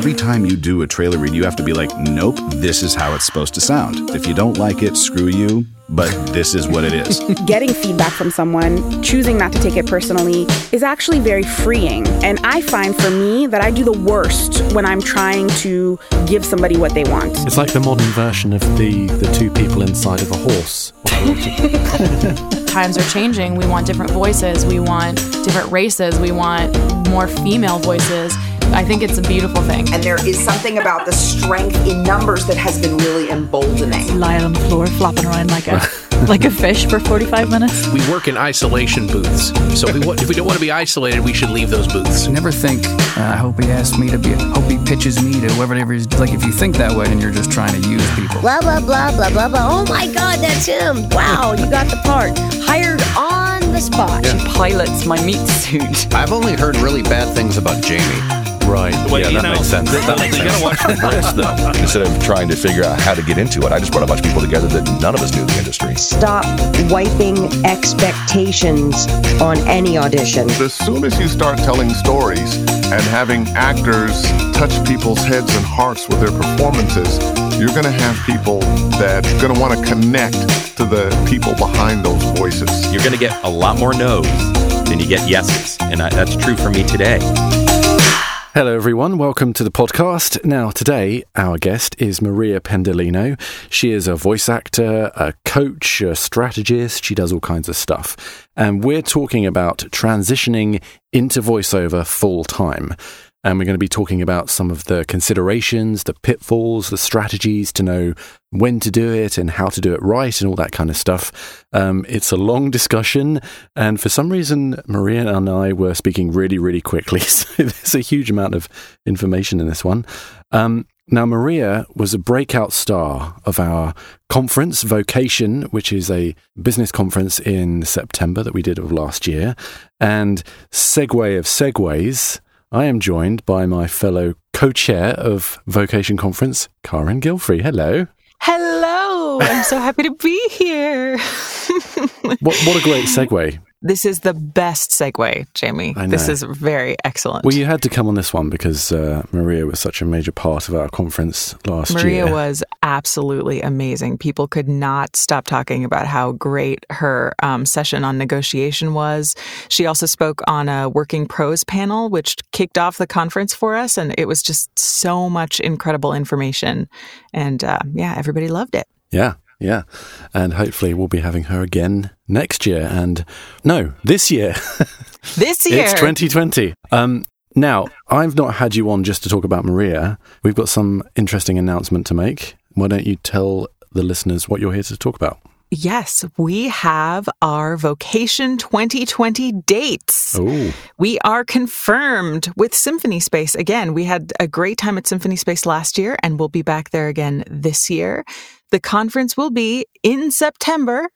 every time you do a trailer read, you have to be like, nope, this is how it's supposed to sound. If you don't like it, screw you, but this is what it is. Getting feedback from someone, choosing not to take it personally, is actually very freeing. And I find for me that I do the worst when I'm trying to give somebody what they want. It's like the modern version of the, the two people inside of a horse. Times are changing. We want different voices. We want different races. We want more female voices. I think it's a beautiful thing. And there is something about the strength in numbers that has been really emboldening. Lying on the floor, flopping around like a like a fish for 45 minutes. We work in isolation booths. So if we, if we don't want to be isolated, we should leave those booths. Never think, uh, I hope he asks me to be, hope he pitches me to whoever he's, like if you think that way and you're just trying to use people. Blah, blah, blah, blah, blah, blah. Oh my God, that's him. Wow, you got the part. Hired on the spot. She pilots my meat suit. I've only heard really bad things about Jamie. Right. Well, yeah, that know, makes sense. that makes they sense. gotta watch Brits, though. Instead of trying to figure out how to get into it, I just brought a bunch of people together that none of us knew the industry. Stop wiping expectations on any audition. As soon as you start telling stories and having actors touch people's heads and hearts with their performances, you're going to have people that are going to want to connect to the people behind those voices. You're going to get a lot more no's than you get yeses. And I, that's true for me today. Hello, everyone. Welcome to the podcast. Now, today, our guest is Maria Pendolino. She is a voice actor, a coach, a strategist. She does all kinds of stuff. And we're talking about transitioning into voiceover full time. And we're going to be talking about some of the considerations, the pitfalls, the strategies to know when to do it and how to do it right and all that kind of stuff. Um, it's a long discussion. And for some reason, Maria and I were speaking really, really quickly. So there's a huge amount of information in this one. Um, now, Maria was a breakout star of our conference, Vocation, which is a business conference in September that we did of last year. And segue of segues, I am joined by my fellow co chair of Vocation Conference, Karen Gilfrey. Hello. Hello. I'm so happy to be here. What, what a great segue. This is the best segue, Jamie. I This is very excellent. Well, you had to come on this one because uh, Maria was such a major part of our conference last Maria year. Maria was absolutely amazing. People could not stop talking about how great her um, session on negotiation was. She also spoke on a working pros panel, which kicked off the conference for us. And it was just so much incredible information. And uh, yeah, everybody loved it. Yeah, yeah. And hopefully we'll be having her again next year. And no, this year. This year. it's 2020. Um, now, I've not had you on just to talk about Maria. We've got some interesting announcement to make. Why don't you tell the listeners what you're here to talk about? Yes, we have our Vocation 2020 dates. Oh, We are confirmed with Symphony Space again. We had a great time at Symphony Space last year, and we'll be back there again this year. The conference will be in September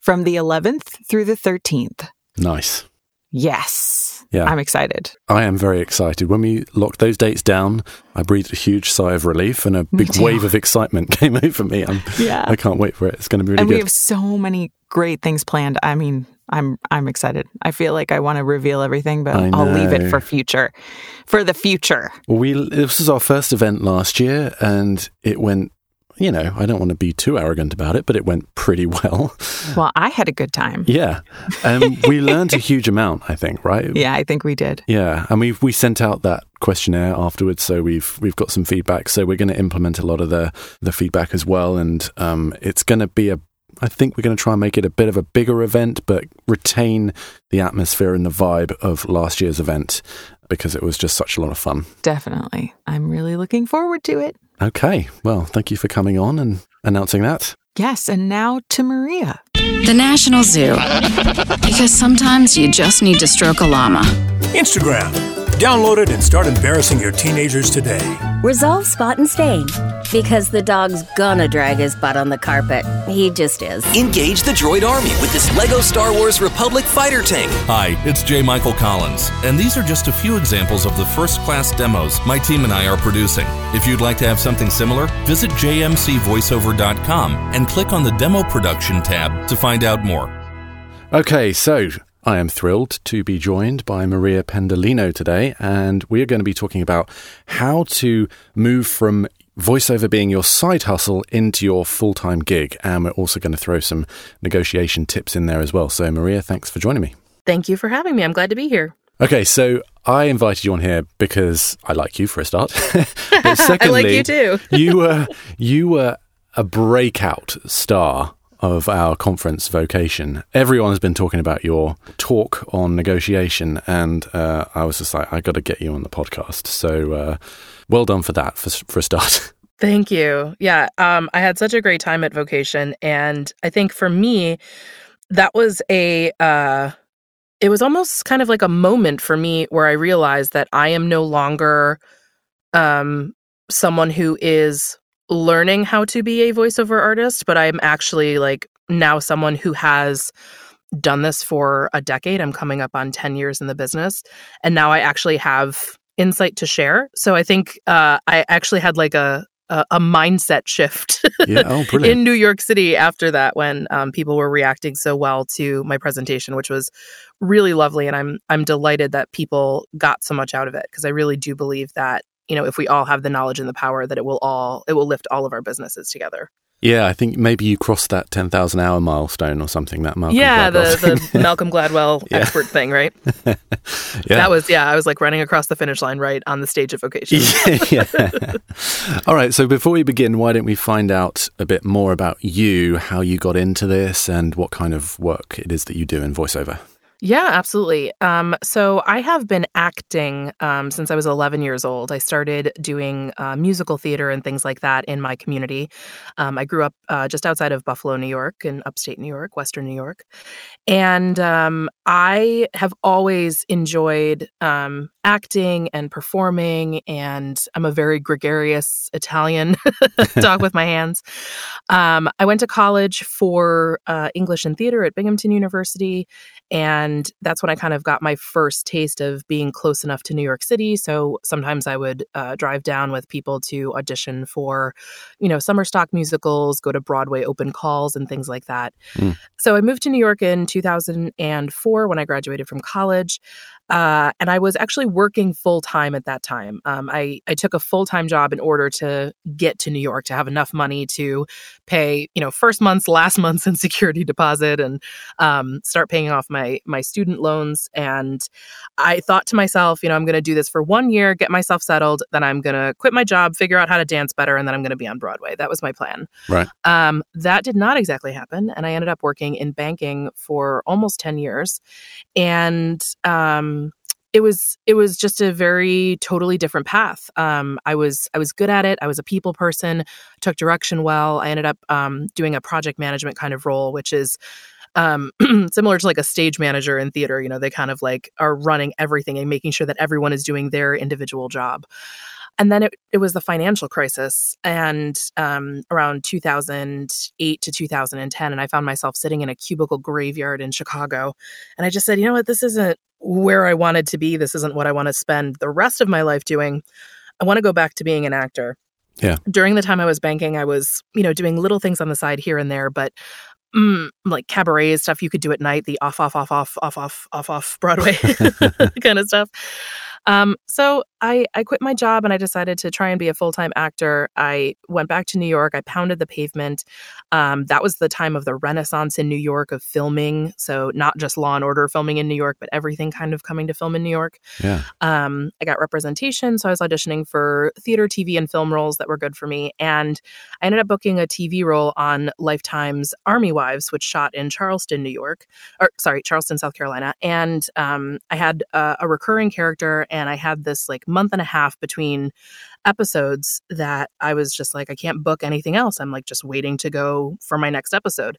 from the 11th through the 13th. nice. Yes. Yeah. I'm excited. I am very excited. When we locked those dates down, I breathed a huge sigh of relief and a big wave of excitement came over me. I'm, Yeah. I can't wait for it. It's going to be really and good. we have so many great things planned. I mean, I'm I'm excited. I feel like I want to reveal everything, but I'll leave it for future. For the future. Well, we this was our first event last year, and it went. You know, I don't want to be too arrogant about it, but it went pretty well. Well, I had a good time. Yeah, um, we learned a huge amount. I think, right? Yeah, I think we did. Yeah, and we we sent out that questionnaire afterwards, so we've we've got some feedback. So we're going to implement a lot of the the feedback as well, and um, it's going to be a. I think we're going to try and make it a bit of a bigger event, but retain the atmosphere and the vibe of last year's event because it was just such a lot of fun. Definitely. I'm really looking forward to it. Okay, well, thank you for coming on and announcing that. Yes, and now to Maria. The National Zoo. Because sometimes you just need to stroke a llama. Instagram. Download it and start embarrassing your teenagers today. Resolve spot and stain. Because the dog's gonna drag his butt on the carpet. He just is. Engage the droid army with this LEGO Star Wars Republic fighter tank. Hi, it's J. Michael Collins, and these are just a few examples of the first class demos my team and I are producing. If you'd like to have something similar, visit jmcvoiceover.com and click on the Demo Production tab to find out more. Okay, so I am thrilled to be joined by Maria Pendolino today, and we are going to be talking about how to move from voiceover being your side hustle into your full time gig. And we're also going to throw some negotiation tips in there as well. So, Maria, thanks for joining me. Thank you for having me. I'm glad to be here. Okay, so I invited you on here because I like you for a start. but secondly, I like you too. you were you were a breakout star of our conference vocation. Everyone has been talking about your talk on negotiation, and uh, I was just like, I got to get you on the podcast. So, uh, well done for that for, for a start. Thank you. Yeah, um, I had such a great time at vocation, and I think for me, that was a. Uh, it was almost kind of like a moment for me where I realized that I am no longer um, someone who is learning how to be a voiceover artist, but I'm actually like now someone who has done this for a decade. I'm coming up on 10 years in the business. And now I actually have insight to share. So I think uh, I actually had like a, a, a mindset shift yeah. oh, in New York City after that when um, people were reacting so well to my presentation, which was really lovely. And I'm I'm delighted that people got so much out of it because I really do believe that you know if we all have the knowledge and the power that it will all it will lift all of our businesses together yeah, I think maybe you crossed that 10,000 hour milestone or something, that Malcolm Yeah, the, the Malcolm Gladwell yeah. expert thing, right? yeah. That was, yeah, I was like running across the finish line right on the stage of vocation. yeah. All right, so before we begin, why don't we find out a bit more about you, how you got into this, and what kind of work it is that you do in voiceover? Yeah, absolutely. Um, so I have been acting um, since I was 11 years old. I started doing uh, musical theater and things like that in my community. Um, I grew up uh, just outside of Buffalo, New York, in upstate New York, Western New York. And um, I have always enjoyed um, acting and performing, and I'm a very gregarious Italian, dog with my hands. Um, I went to college for uh, English and theater at Binghamton University, and that's when I kind of got my first taste of being close enough to New York City. So sometimes I would uh, drive down with people to audition for, you know, summer stock musicals, go to Broadway open calls, and things like that. Mm. So I moved to New York in 2004 when I graduated from college. Uh, and I was actually working full time at that time. Um, I, I took a full time job in order to get to New York to have enough money to pay, you know, first month's, last month's, and security deposit, and um, start paying off my my student loans. And I thought to myself, you know, I'm going to do this for one year, get myself settled, then I'm going to quit my job, figure out how to dance better, and then I'm going to be on Broadway. That was my plan. Right. Um, that did not exactly happen, and I ended up working in banking for almost ten years, and um, it was it was just a very totally different path. Um, I was I was good at it. I was a people person. Took direction well. I ended up um, doing a project management kind of role, which is um, similar to like a stage manager in theater. You know, they kind of like are running everything and making sure that everyone is doing their individual job. And then it, it was the financial crisis and um, around 2008 to 2010. And I found myself sitting in a cubicle graveyard in Chicago. And I just said, you know what, this isn't where I wanted to be. This isn't what I want to spend the rest of my life doing. I want to go back to being an actor. Yeah. During the time I was banking, I was, you know, doing little things on the side here and there, but mm, like cabaret stuff you could do at night, the off, off, off, off, off, off, off, off Broadway kind of stuff. Um, so I, I quit my job and I decided to try and be a full time actor. I went back to New York. I pounded the pavement. Um, that was the time of the renaissance in New York of filming. So, not just Law and Order filming in New York, but everything kind of coming to film in New York. Yeah. Um, I got representation. So, I was auditioning for theater, TV, and film roles that were good for me. And I ended up booking a TV role on Lifetime's Army Wives, which shot in Charleston, New York, or sorry, Charleston, South Carolina. And um, I had uh, a recurring character and I had this like month and a half between episodes that I was just like, I can't book anything else. I'm like just waiting to go for my next episode.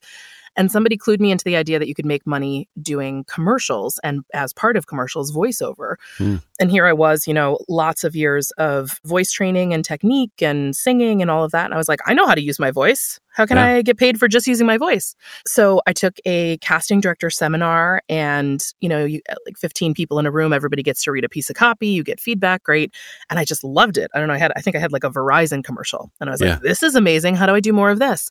And somebody clued me into the idea that you could make money doing commercials and as part of commercials, voiceover. Mm. And here I was, you know, lots of years of voice training and technique and singing and all of that. And I was like, I know how to use my voice. How can yeah. I get paid for just using my voice? So I took a casting director seminar and, you know, you, like 15 people in a room, everybody gets to read a piece of copy, you get feedback, great. And I just loved it. I don't know, I had I think I had like a Verizon commercial and I was Yeah. like this is amazing. How do I do more of this?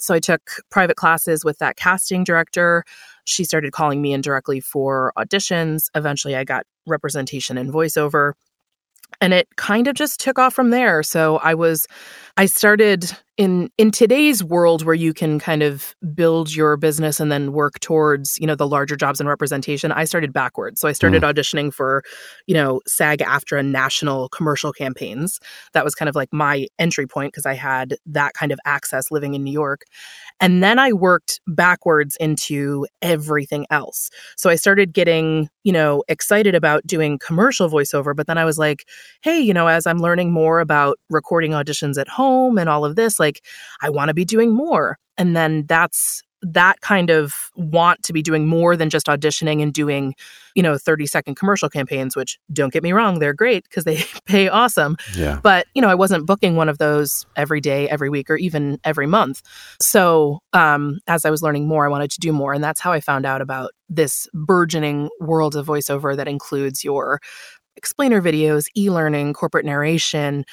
So I took private classes with that casting director. She started calling me in directly for auditions. Eventually I got representation in voiceover and it kind of just took off from there. So i was i started in in today's world where you can kind of build your business and then work towards you know the larger jobs and representation i started backwards. So i started Mm. auditioning for you know sag aftra national commercial campaigns. That was kind of like my entry point because i had that kind of access living in new york. And then i worked backwards into everything else. So i started getting you know excited about doing commercial voiceover but then i was like hey you know as i'm learning more about recording auditions at home and all of this like i want to be doing more. And then that's that kind of want to be doing more than just auditioning and doing you know 30 second commercial campaigns which don't get me wrong they're great because they pay awesome. Yeah. but you know i wasn't booking one of those every day every week or even every month. So um, as i was learning more i wanted to do more and that's how i found out about this burgeoning world of voiceover that includes your explainer videos e-learning corporate narration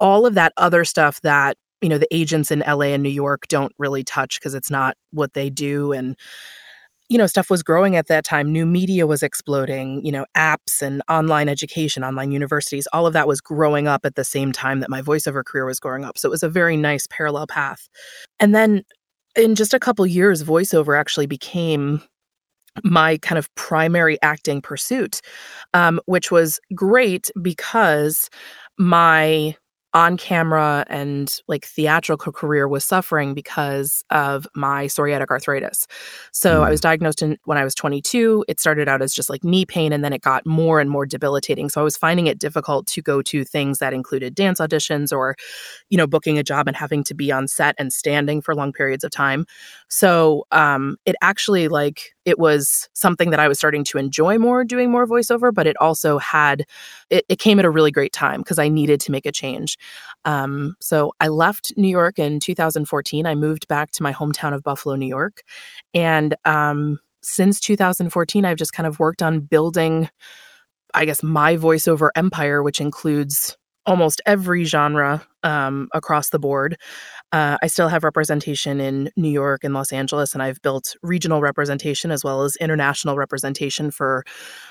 all of that other stuff that you know the agents in LA and New York don't really touch because it's not what they do and you know stuff was growing at that time. New media was exploding you know apps and online education online universities all of that was growing up at the same time that my voiceover career was growing up so it was a very nice parallel path. And then in just a couple years voiceover actually became my kind of primary acting pursuit um, which was great because my on camera and like theatrical career was suffering because of my psoriatic arthritis. So I was diagnosed in, when I was 22. It started out as just like knee pain and then it got more and more debilitating. So I was finding it difficult to go to things that included dance auditions or you know booking a job and having to be on set and standing for long periods of time. So um it actually like it was something that I was starting to enjoy more doing more voiceover, but it also had it, it came at a really great time because I needed to make a change. Um, so I left New York in 2014. I moved back to my hometown of Buffalo, New York. And um, since 2014, I've just kind of worked on building, I guess, my voiceover empire, which includes almost every genre um, across the board. Uh, I still have representation in New York and Los Angeles, and I've built regional representation as well as international representation for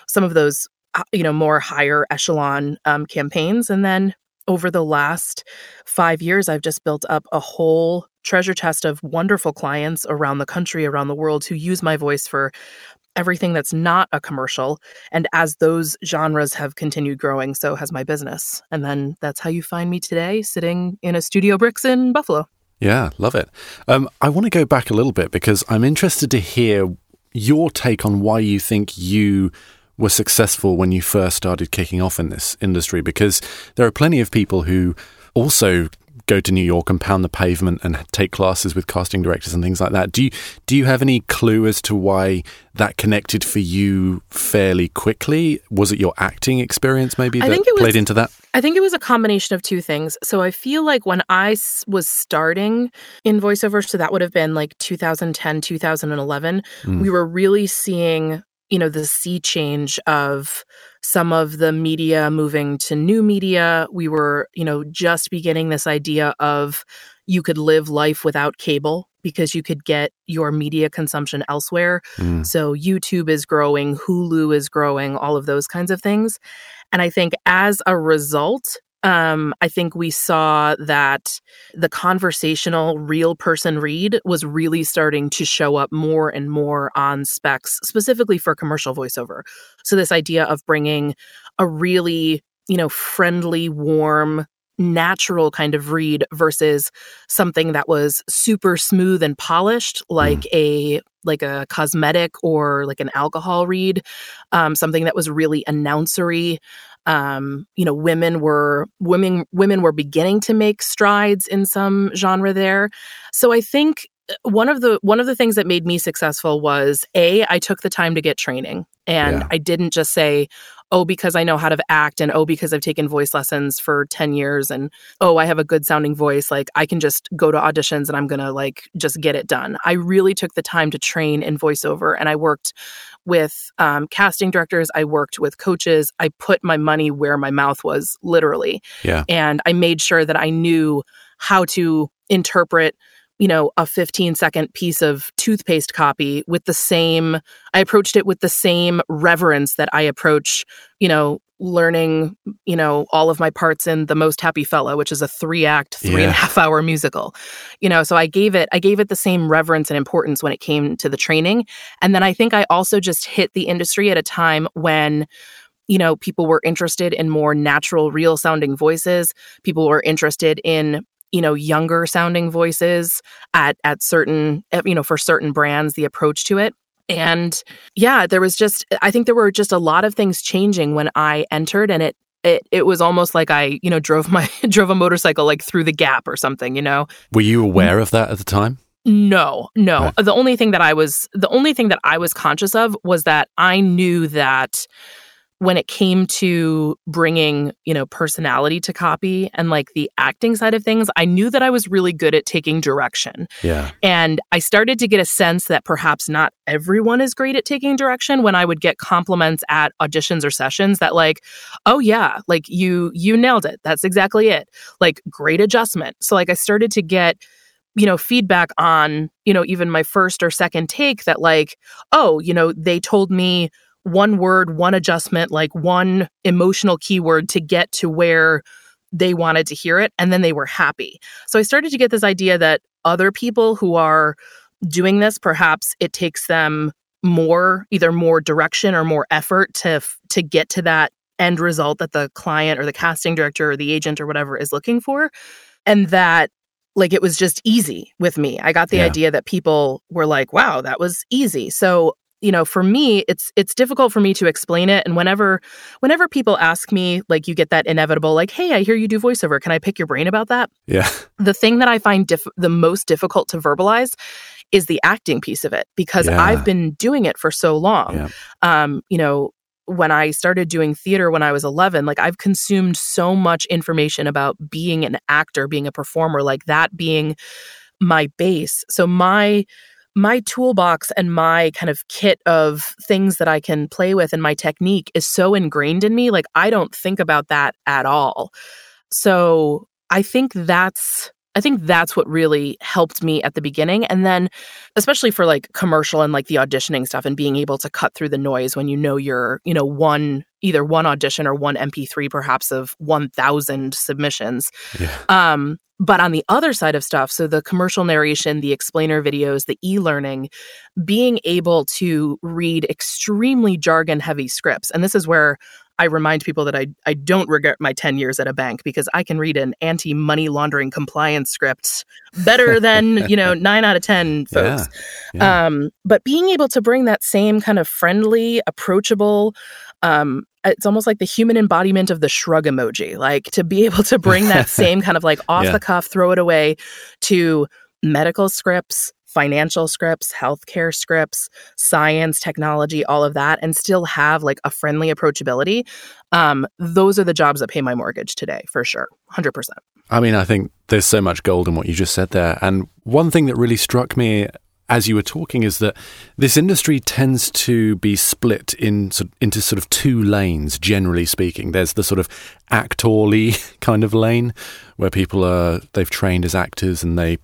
some of those, uh, you know, more higher echelon um, campaigns. And then over the last five years, I've just built up a whole treasure chest of wonderful clients around the country, around the world who use my voice for everything that's not a commercial. And as those genres have continued growing, so has my business. And then that's how you find me today, sitting in a studio bricks in Buffalo. Yeah, love it. Um, I want to go back a little bit because I'm interested to hear your take on why you think you were successful when you first started kicking off in this industry. Because there are plenty of people who also go to New York and pound the pavement and take classes with casting directors and things like that. Do you do you have any clue as to why that connected for you fairly quickly? Was it your acting experience maybe I that think it was- played into that? I think it was a combination of two things. So I feel like when I was starting in voiceover, so that would have been like 2010, 2011, Mm. we were really seeing, you know, the sea change of some of the media moving to new media. We were, you know, just beginning this idea of you could live life without cable because you could get your media consumption elsewhere. Mm. So YouTube is growing, Hulu is growing, all of those kinds of things. And I think as a result, um, I think we saw that the conversational real person read was really starting to show up more and more on specs, specifically for commercial voiceover. So, this idea of bringing a really, you know, friendly, warm, natural kind of read versus something that was super smooth and polished like a like a cosmetic or like an alcohol read um, something that was really announcery um, you know women were women women were beginning to make strides in some genre there. So i think uh, one of the one of the things that made me successful was a i took the time to get training. And Yeah. i didn't just say oh because i know how to act and oh because i've taken voice lessons for 10 years and oh i have a good sounding voice like i can just go to auditions and i'm gonna like just get it done. I really took the time to train in voiceover and i worked with um, casting directors. I worked with coaches. I put my money where my mouth was, literally. Yeah. And I made sure that I knew how to interpret you know a 15 second piece of toothpaste copy with the same i approached it with the same reverence that i approach you know learning you know all of my parts in the most happy fella which is a three act three and a half hour musical. You know so i gave it i gave it the same reverence and importance when it came to the training. And then i think i also just hit the industry at a time when you know people were interested in more natural real sounding voices. People were interested in you know younger sounding voices at at certain eh, you know for certain brands the approach to it and yeah there was just i think there were just a lot of things changing when i entered and it it, it was almost like i you know drove my drove a motorcycle like through the gap or something you know Were you aware of that at the time? no, no. Right. The only thing that I was the only thing that I was conscious of was that I knew that when it came to bringing, you know, personality to copy and like the acting side of things, I knew that I was really good at taking direction. Yeah. And I started to get a sense that perhaps not everyone is great at taking direction when I would get compliments at auditions or sessions that like, "Oh yeah, like you you nailed it. That's exactly it." Like great adjustment. So like I started to get you know feedback on you know even my first or second take that like oh you know they told me one word one adjustment like one emotional keyword to get to where they wanted to hear it and then they were happy so i started to get this idea that other people who are doing this perhaps it takes them more either more direction or more effort to to get to that end result that the client or the casting director or the agent or whatever is looking for and that like it was just easy with me. I got the Yeah. idea that people were like, "Wow, that was easy." So, you know, for me, it's it's difficult for me to explain it and whenever whenever people ask me like you get that inevitable like, "Hey, I hear you do voiceover. Can I pick your brain about that?" Yeah. the thing that I find diff- the most difficult to verbalize is the acting piece of it because Yeah. I've been doing it for so long. Yeah. Um, you know, when I started doing theater when I was 11, like I've consumed so much information about being an actor, being a performer, like that being my base. So my my toolbox and my kind of kit of things that I can play with and my technique is so ingrained in me like I don't think about that at all. So I think that's I think that's what really helped me at the beginning. And then, especially for like commercial and like the auditioning stuff and being able to cut through the noise when you know you're, you know, one, either one audition or one MP3 perhaps of 1,000 submissions. Yeah. Um, but on the other side of stuff, so the commercial narration, the explainer videos, the e learning, being able to read extremely jargon heavy scripts. And this is where I remind people that I, I don't regret my 10 years at a bank because I can read an anti money laundering compliance script better than, you know, nine out of 10 folks. Yeah. Um, but being able to bring that same kind of friendly, approachable, um, it's almost like the human embodiment of the shrug emoji, like to be able to bring that same kind of like off Yeah. the cuff, throw it away to medical scripts, financial scripts, healthcare scripts, science, technology, all of that, and still have like a friendly approachability. Um, those are the jobs that pay my mortgage today, for sure. 100%. I mean, I think there's so much gold in what you just said there. And one thing that really struck me as you were talking is that this industry tends to be split in, into sort of two lanes, generally speaking. There's the sort of actorly kind of lane where people are, they've trained as actors and they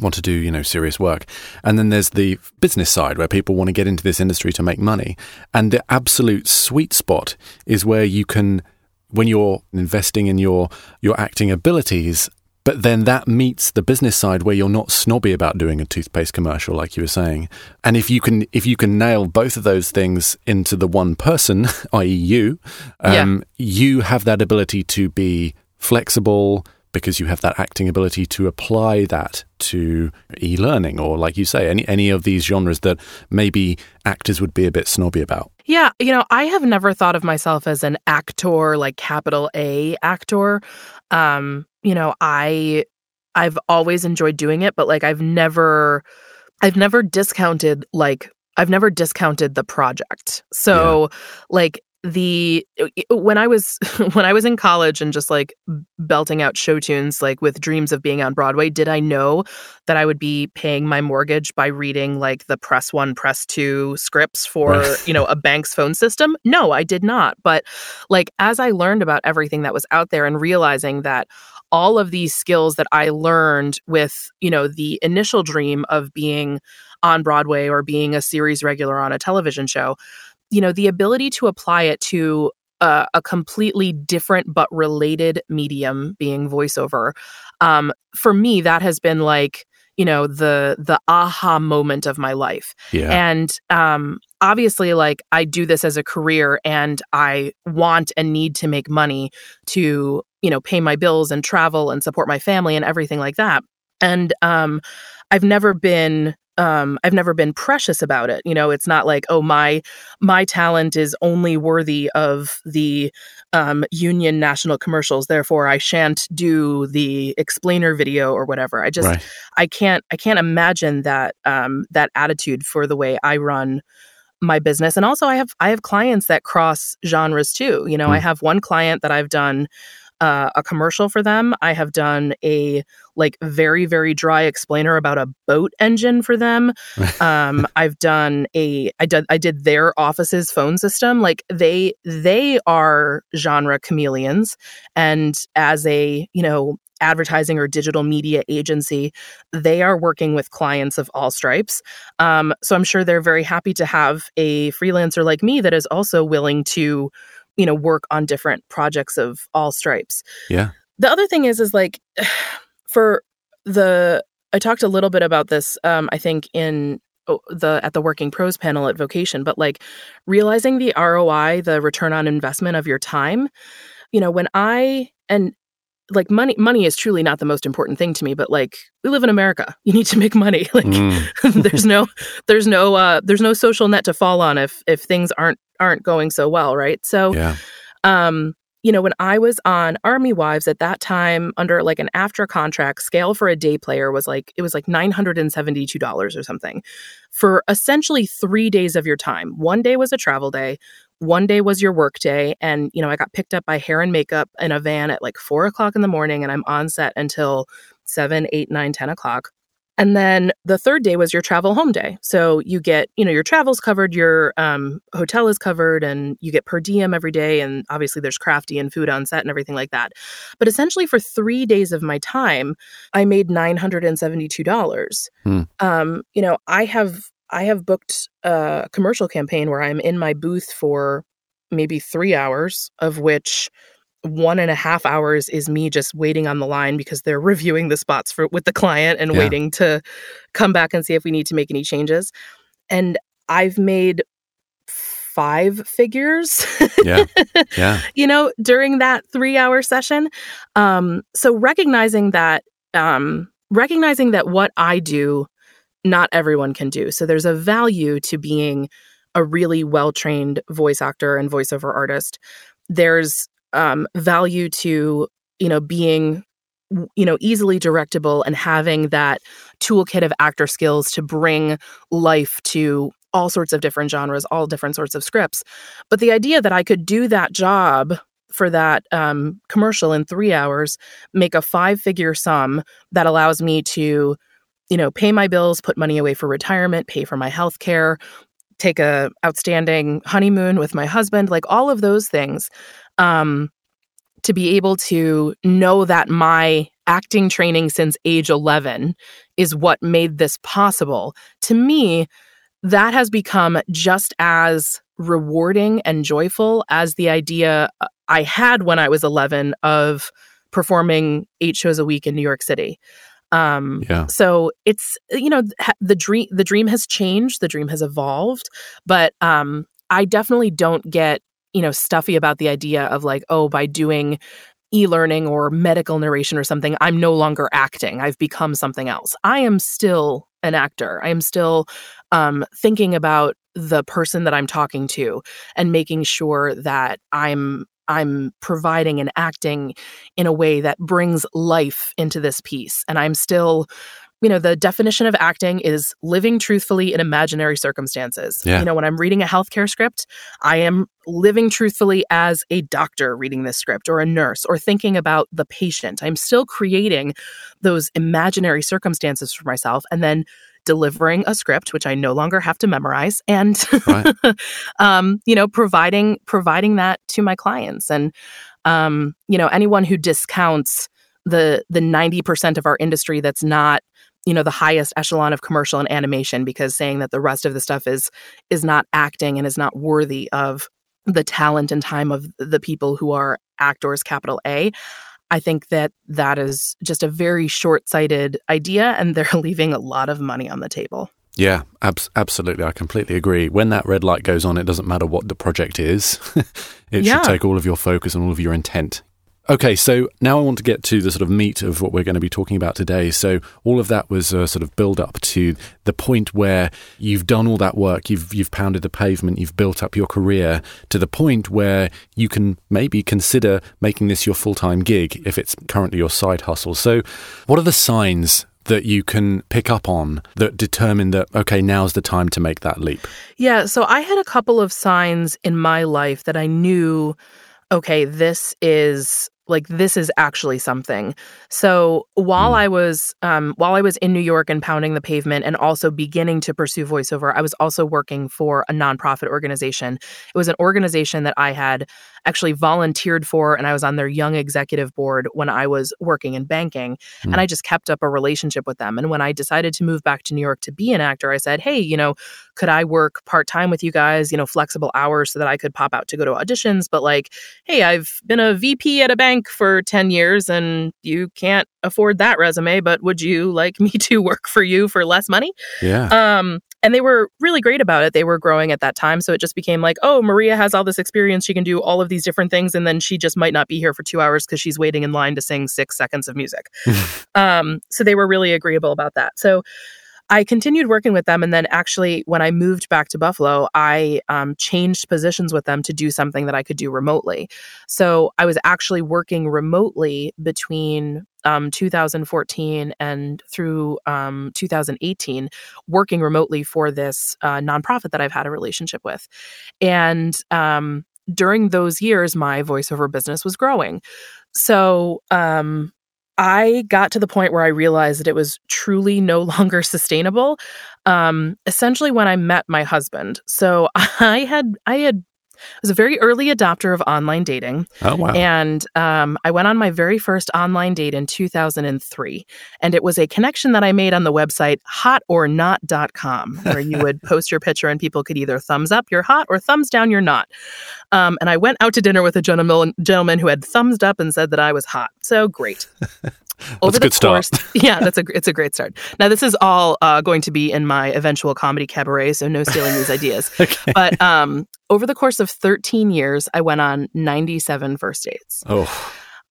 want to do, you know, serious work. And then there's the business side where people want to get into this industry to make money. And the absolute sweet spot is where you can when you're investing in your your acting abilities but then that meets the business side where you're not snobby about doing a toothpaste commercial like you were saying and if you can if you can nail both of those things into the one person i.e. you um, you have that ability to be flexible because you have that acting ability to apply that to e-learning or like you say any any of these genres that maybe actors would be a bit snobby about Yeah, you know, I have never thought of myself as an actor, like capital A actor. Um, you know, I I've always enjoyed doing it, but like I've never I've never discounted like I've never discounted the project. So like the uh, uh, when I was when I was in college and just like belting out show tunes like with dreams of being on Broadway, did I know that I would be paying my mortgage by reading like the press 1 press 2 scripts for, you know, a bank's phone system? No, I did not. But like as I learned about everything that was out there and realizing that all of these skills that I learned with, you know, the initial dream of being on Broadway or being a series regular on a television show, you know, the ability to apply it to uh, a completely different but related medium being voiceover um, for me that has been like you know the the aha moment of my life yeah. and um obviously like i do this as a career and i want and need to make money to you know pay my bills and travel and support my family and everything like that and um i've never been um i've never been precious about it you know it's not like oh my my talent is only worthy of the um union national commercials therefore i shan't do the explainer video or whatever i just right. i can't i can't imagine that um that attitude for the way i run my business and also i have i have clients that cross genres too you know mm. i have one client that i've done uh, a commercial for them. I have done a like very very dry explainer about a boat engine for them. um, I've done a I did I did their office's phone system. Like they they are genre chameleons, and as a you know advertising or digital media agency, they are working with clients of all stripes. Um, so I'm sure they're very happy to have a freelancer like me that is also willing to you know work on different projects of all stripes. Yeah. The other thing is is like for the i talked a little bit about this um i think in oh, the at the working pros panel at vocation but like realizing the roi the return on investment of your time you know when i and like money money is truly not the most important thing to me but like we live in america you need to make money like mm. there's no there's no uh there's no social net to fall on if if things aren't aren't going so well right so yeah. um you know when i was on army wives at that time under like an AFTRA contract scale for a day player was like it was like $972 or something for essentially three days of your time one day was a travel day one day was your work day and you know i got picked up by hair and makeup in a van at like four o'clock in the morning and i'm on set until seven eight nine ten o'clock. And then the third day was your travel home day. So you get you know your travel's covered your um, hotel is covered and you get per diem every day and obviously there's crafty and food on set and everything like that. But essentially for three days of my time i made $972 hmm. um, you know i have I have booked a commercial campaign where I'm in my booth for maybe three hours, of which one and a half hours is me just waiting on the line because they're reviewing the spots for with the client and yeah. waiting to come back and see if we need to make any changes. And I've made five figures. yeah. Yeah. you know, during that three hour session. Um, so recognizing that um recognizing that what I do not everyone can do. So there's a value to being a really well trained voice actor and voiceover artist. There's um, value to you know being you know easily directable and having that toolkit of actor skills to bring life to all sorts of different genres all different sorts of scripts but the idea that i could do that job for that um, commercial in three hours make a five figure sum that allows me to you know, pay my bills, put money away for retirement, pay for my health care, take a outstanding honeymoon with my husband, like all of those things. Um, to be able to know that my acting training since age 11 is what made this possible. To me, that has become just as rewarding and joyful as the idea uh, I had when I was 11 of performing eight shows a week in New York City. Um, yeah. So it's you know the dream the dream has changed, the dream has evolved, but um, I definitely don't get you know stuffy about the idea of like oh by doing e-learning or medical narration or something i'm no longer acting i've become something else i am still an actor i am still um, thinking about the person that i'm talking to and making sure that i'm I'm providing and acting in a way that brings life into this piece. And I'm still you know, the definition of acting is living truthfully in imaginary circumstances. Yeah. You know, when I'm reading a healthcare script, I am living truthfully as a doctor reading this script or a nurse or thinking about the patient. I'm still creating those imaginary circumstances for myself and then delivering a script which I no longer have to memorize and Right. um, you know, providing providing that to my clients and um, you know, anyone who discounts the the 90% of our industry that's not you know the highest echelon of commercial and animation because saying that the rest of the stuff is is not acting and is not worthy of the talent and time of the people who are actors capital A I think that that is just a very short-sighted idea and they're leaving a lot of money on the table. Yeah, abs- absolutely. I completely agree. When that red light goes on, it doesn't matter what the project is. it Yeah. should take all of your focus and all of your intent. Okay, so now I want to get to the sort of meat of what we're going to be talking about today. So all of that was a sort of build up to the point where you've done all that work, you've you've pounded the pavement, you've built up your career to the point where you can maybe consider making this your full-time gig if it's currently your side hustle. So what are the signs that you can pick up on that determine that okay, now's the time to make that leap? Yeah, so I had a couple of signs in my life that I knew okay, this is like this is actually something. So while I was um, while I was in New York and pounding the pavement and also beginning to pursue voiceover, I was also working for a nonprofit organization. It was an organization that I had actually volunteered for, and I was on their young executive board when I was working in banking, Hmm. and I just kept up a relationship with them. And when I decided to move back to New York to be an actor, I said, "Hey, you know, could I work part time with you guys? You know, flexible hours so that I could pop out to go to auditions, but like." hey, I've been a VP at a bank for 10 years and you can't afford that resume, but would you like me to work for you for less money? Yeah. Um, and they were really great about it. They were growing at that time. So it just became like, oh, Maria has all this experience. She can do all of these different things. And then she just might not be here for two hours because she's waiting in line to sing six seconds of music. um, so they were really agreeable about that. So I continued working with them. And then actually, when I moved back to Buffalo, I um, changed positions with them to do something that I could do remotely. So I was actually working remotely between um, 2014 and through um, 2018, working remotely for this uh, nonprofit that I've had a relationship with. And um, during those years, my voiceover business was growing. So, um, I got to the point where I realized that it was truly no longer sustainable. Um, essentially, when I met my husband, so I had I had was a very early adopter of online dating. Oh, wow. And um, I went on my very first online date in 2003. And it was a connection that I made on the website hotornot.com, where you would post your picture and people could either thumbs up you're hot or thumbs down you're not. Um, and I went out to dinner with a gentleman, gentleman who had thumbs up and said that I was hot. So great. That's a good start. yeah, that's a it's a great start. Now this is all uh, going to be in my eventual comedy cabaret, so no stealing these ideas. But um, over the course of 13 years, I went on 97 first dates. Oh,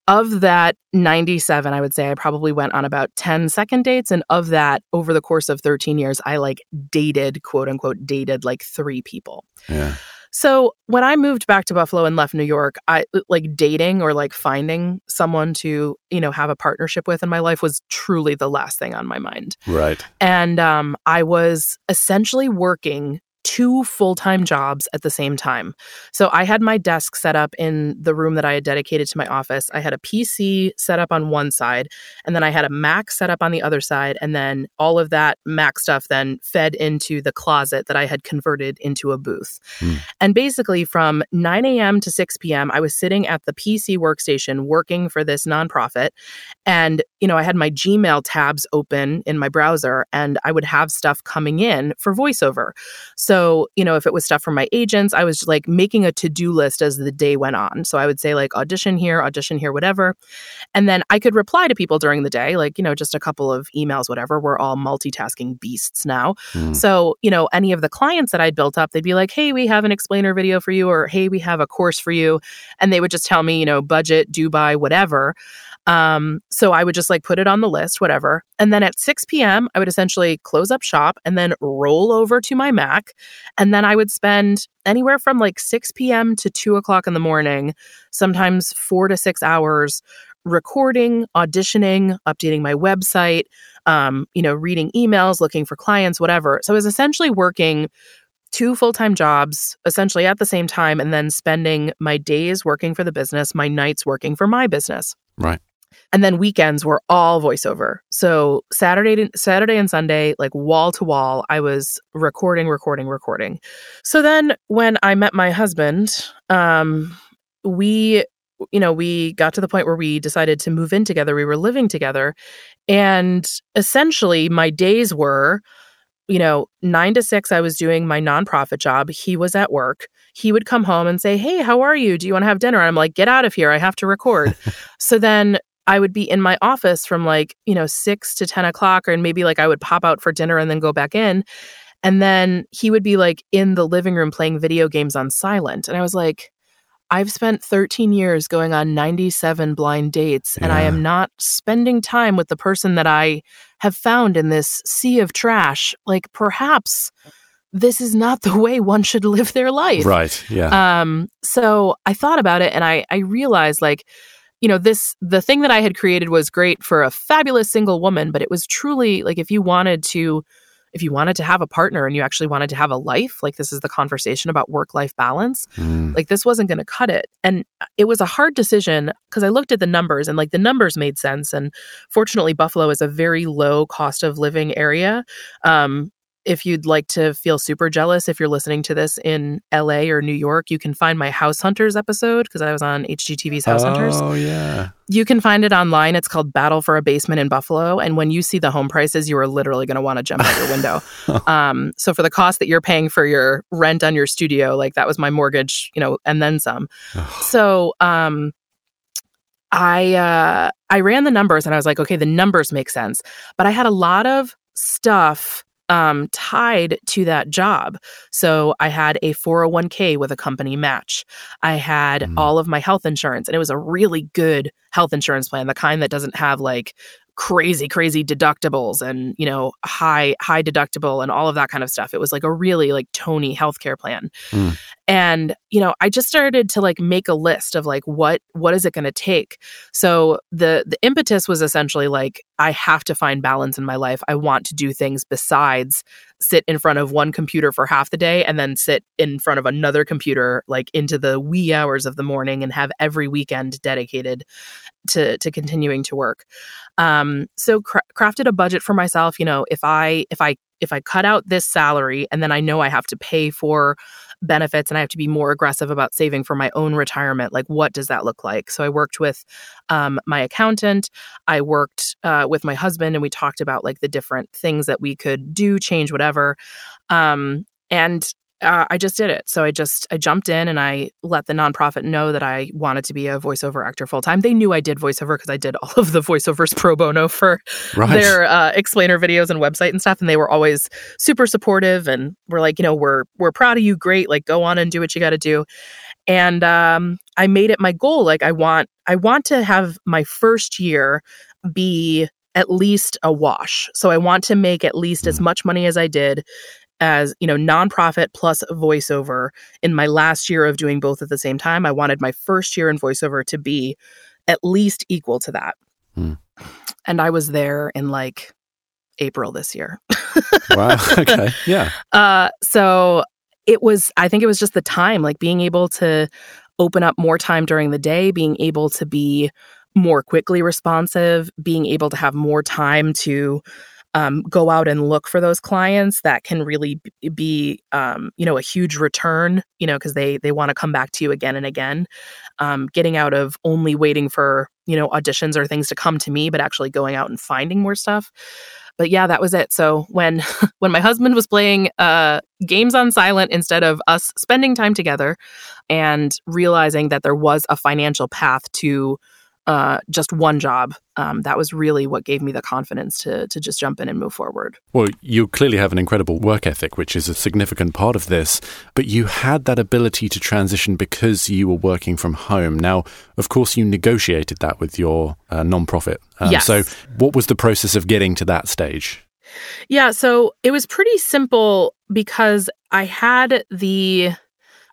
Of that 97, I would say I probably went on about 10 second dates, and of that, over the course of 13 years, I like dated, quote unquote, dated like three people. yeah. So when I moved back to Buffalo and left New York, I like dating or like finding someone to, you know, have a partnership with in my life was truly the last thing on my mind. Right. And um, I was essentially working two full time jobs at the same time. So I had my desk set up in the room that I had dedicated to my office. I had a PC set up on one side, and then I had a Mac set up on the other side. And then all of that Mac stuff then fed into the closet that I had converted into a booth. Hmm. And basically, from 9 a.m. to 6 p.m., I was sitting at the PC workstation working for this nonprofit. And, you know, I had my Gmail tabs open in my browser and I would have stuff coming in for voiceover. So, you know, if it was stuff from my agents, I was like making a to do list as the day went on. So I would say, like, audition here, audition here, whatever. And then I could reply to people during the day, like, you know, just a couple of emails, whatever. We're all multitasking beasts now. Mm. So, you know, any of the clients that I'd built up, they'd be like, hey, we have an explainer video for you, or hey, we have a course for you. And they would just tell me, you know, budget, do by, whatever. Um, so I would just like put it on the list, whatever. And then at 6 p.m., I would essentially close up shop and then roll over to my Mac. And then I would spend anywhere from like 6 p.m. to 2 o'clock in the morning, sometimes four to six hours recording, auditioning, updating my website, um, you know, reading emails, looking for clients, whatever. So I was essentially working two full time jobs essentially at the same time and then spending my days working for the business, my nights working for my business. Right. And then weekends were all voiceover. So Saturday Saturday and Sunday like wall to wall I was recording recording recording. So then when I met my husband, um we you know, we got to the point where we decided to move in together. We were living together and essentially my days were you know, nine to six, I was doing my nonprofit job. He was at work. He would come home and say, Hey, how are you? Do you want to have dinner? I'm like, Get out of here. I have to record. so then I would be in my office from like, you know, six to 10 o'clock, or maybe like I would pop out for dinner and then go back in. And then he would be like in the living room playing video games on silent. And I was like, I've spent 13 years going on 97 blind dates, yeah. and I am not spending time with the person that I have found in this sea of trash. Like, perhaps this is not the way one should live their life. Right. Yeah. Um, so I thought about it and I, I realized, like, you know, this, the thing that I had created was great for a fabulous single woman, but it was truly like if you wanted to if you wanted to have a partner and you actually wanted to have a life, like this is the conversation about work life balance, mm. like this wasn't going to cut it. And it was a hard decision because I looked at the numbers and like the numbers made sense. And fortunately, Buffalo is a very low cost of living area. Um, if you'd like to feel super jealous, if you're listening to this in LA or New York, you can find my House Hunters episode because I was on HGTV's House oh, Hunters. Oh, yeah. You can find it online. It's called Battle for a Basement in Buffalo. And when you see the home prices, you are literally going to want to jump out your window. um, so, for the cost that you're paying for your rent on your studio, like that was my mortgage, you know, and then some. so, um, I uh, I ran the numbers and I was like, okay, the numbers make sense. But I had a lot of stuff um, tied to that job. So I had a 401k with a company match. I had mm. all of my health insurance, and it was a really good health insurance plan, the kind that doesn't have like crazy crazy deductibles and you know high high deductible and all of that kind of stuff it was like a really like tony healthcare plan mm. And you know i just started to like make a list of like what what is it going to take? So the the impetus was essentially like i have to find balance in my life. I want to do things besides sit in front of one computer for half the day and then sit in front of another computer like into the wee hours of the morning and have every weekend dedicated to to continuing to work. Um so cra- crafted a budget for myself. You know if i if i if i cut out this salary and then i know i have to pay for benefits and I have to be more aggressive about saving for my own retirement. Like, what does that look like? So, I worked with um, my accountant. I worked uh, with my husband, and we talked about like the different things that we could do, change, whatever. Um, and uh, I just did it. So I just I jumped in and I let the nonprofit know that I wanted to be a voiceover actor full time. They knew I did voiceover because I did all of the voiceovers pro bono for right. their uh, explainer videos and website and stuff, and they were always super supportive and were like, you know, we're we're proud of you, great, like go on and do what you got to do. And um, I made it my goal. Like I want I want to have my first year be at least a wash. So I want to make at least as mm. much money as I did as you know nonprofit plus voiceover in my last year of doing both at the same time. I wanted my first year in voiceover to be at least equal to that. Hmm. and i was there in like april this year. Wow. Okay. Yeah. Uh so it was i think it was just the time like being able to open up more time during the day being able to be more quickly responsive being able to have more time to um, go out and look for those clients that can really be um, you know a huge return you know because they they want to come back to you again and again. Um, getting out of only waiting for you know auditions or things to come to me but actually going out and finding more stuff. But yeah that was it. So when when my husband was playing uh, games on silent instead of us spending time together and realizing that there was a financial path to uh, just one job. Um, that was really what gave me the confidence to to just jump in and move forward. Well, you clearly have an incredible work ethic, which is a significant part of this. But you had that ability to transition because you were working from home. Now, of course, you negotiated that with your uh, nonprofit. Um, yes. So, what was the process of getting to that stage? Yeah, so it was pretty simple because I had the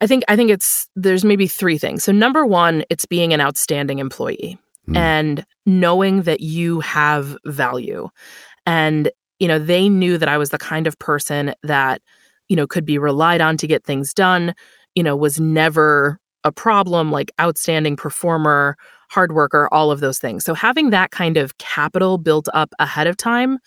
I think I think it's there's maybe three things. So number one, it's being an outstanding employee. and knowing that you have value. And, you know, they knew that I was the kind of person that, you know, could be relied on to get things done, you know, was never a problem, like outstanding performer, hard worker, all of those things. So having that kind of capital built up ahead of time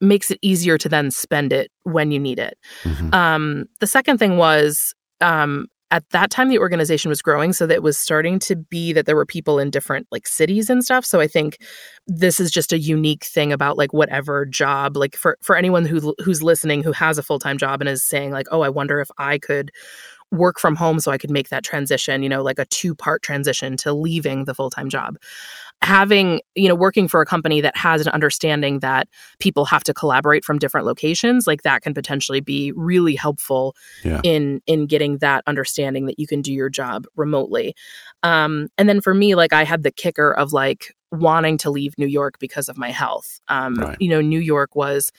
makes it easier to then spend it when you need it. Mm-hmm. Um, the second thing was um, at that time the organization was growing so that it was starting to be that there were people in different like cities and stuff. So i think this is just a unique thing about like whatever job like for for anyone who who's listening who has a full-time job and is saying like oh i wonder if i could work from home so I could make that transition, you know, like a two part transition to leaving the full time job. Having, you know, working for a company that has an understanding that people have to collaborate from different locations, like that can potentially be really helpful Yeah. in in getting that understanding that you can do your job remotely. Um, and then for me, like I had the kicker of like wanting to leave New York because of my health. Um, Right. You know, New York was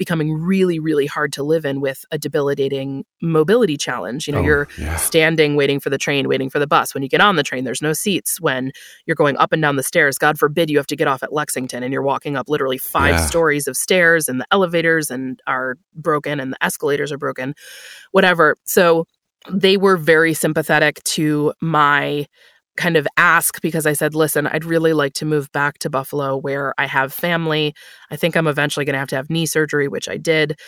becoming really, really hard to live in with a debilitating mobility challenge. You know, Oh, you're yeah. standing waiting for the train, waiting for the bus. When you get on the train, there's no seats. When you're going up and down the stairs, God forbid you have to get off at Lexington and you're walking up literally five Yeah. stories of stairs and the elevators and are broken and the escalators are broken, whatever. So they were very sympathetic to my kind of ask because I said, listen, I'd really like to move back to Buffalo where I have family. I think I'm eventually going to have to have knee surgery, which I did.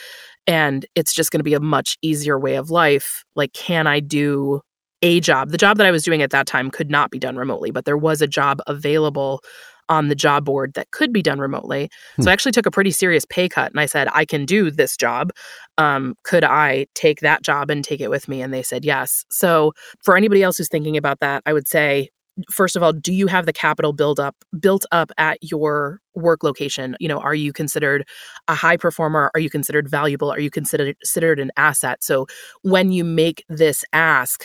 And it's just going to be a much easier way of life. Like, can I do a job? The job that I was doing at that time could not be done remotely, but there was a job available on the job board that could be done remotely. So I actually took a pretty serious pay cut and I said, I can do this job. Um, could I take that job and take it with me? And they said yes. So for anybody else who's thinking about that, I would say, first of all, do you have the capital build up built up at your work location? You know, are you considered a high performer? Are you considered valuable? Are you considered considered an asset? So when you make this ask,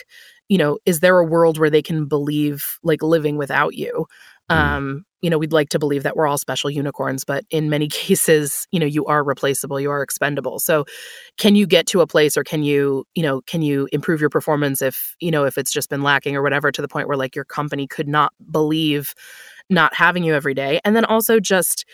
you know, is there a world where they can believe like living without you? Um, you know, we'd like to believe that we're all special unicorns, but in many cases, you know, you are replaceable, you are expendable. So can you get to a place or can you, you know, can you improve your performance if, you know, if it's just been lacking or whatever to the point where like your company could not believe not having you every day? And then also just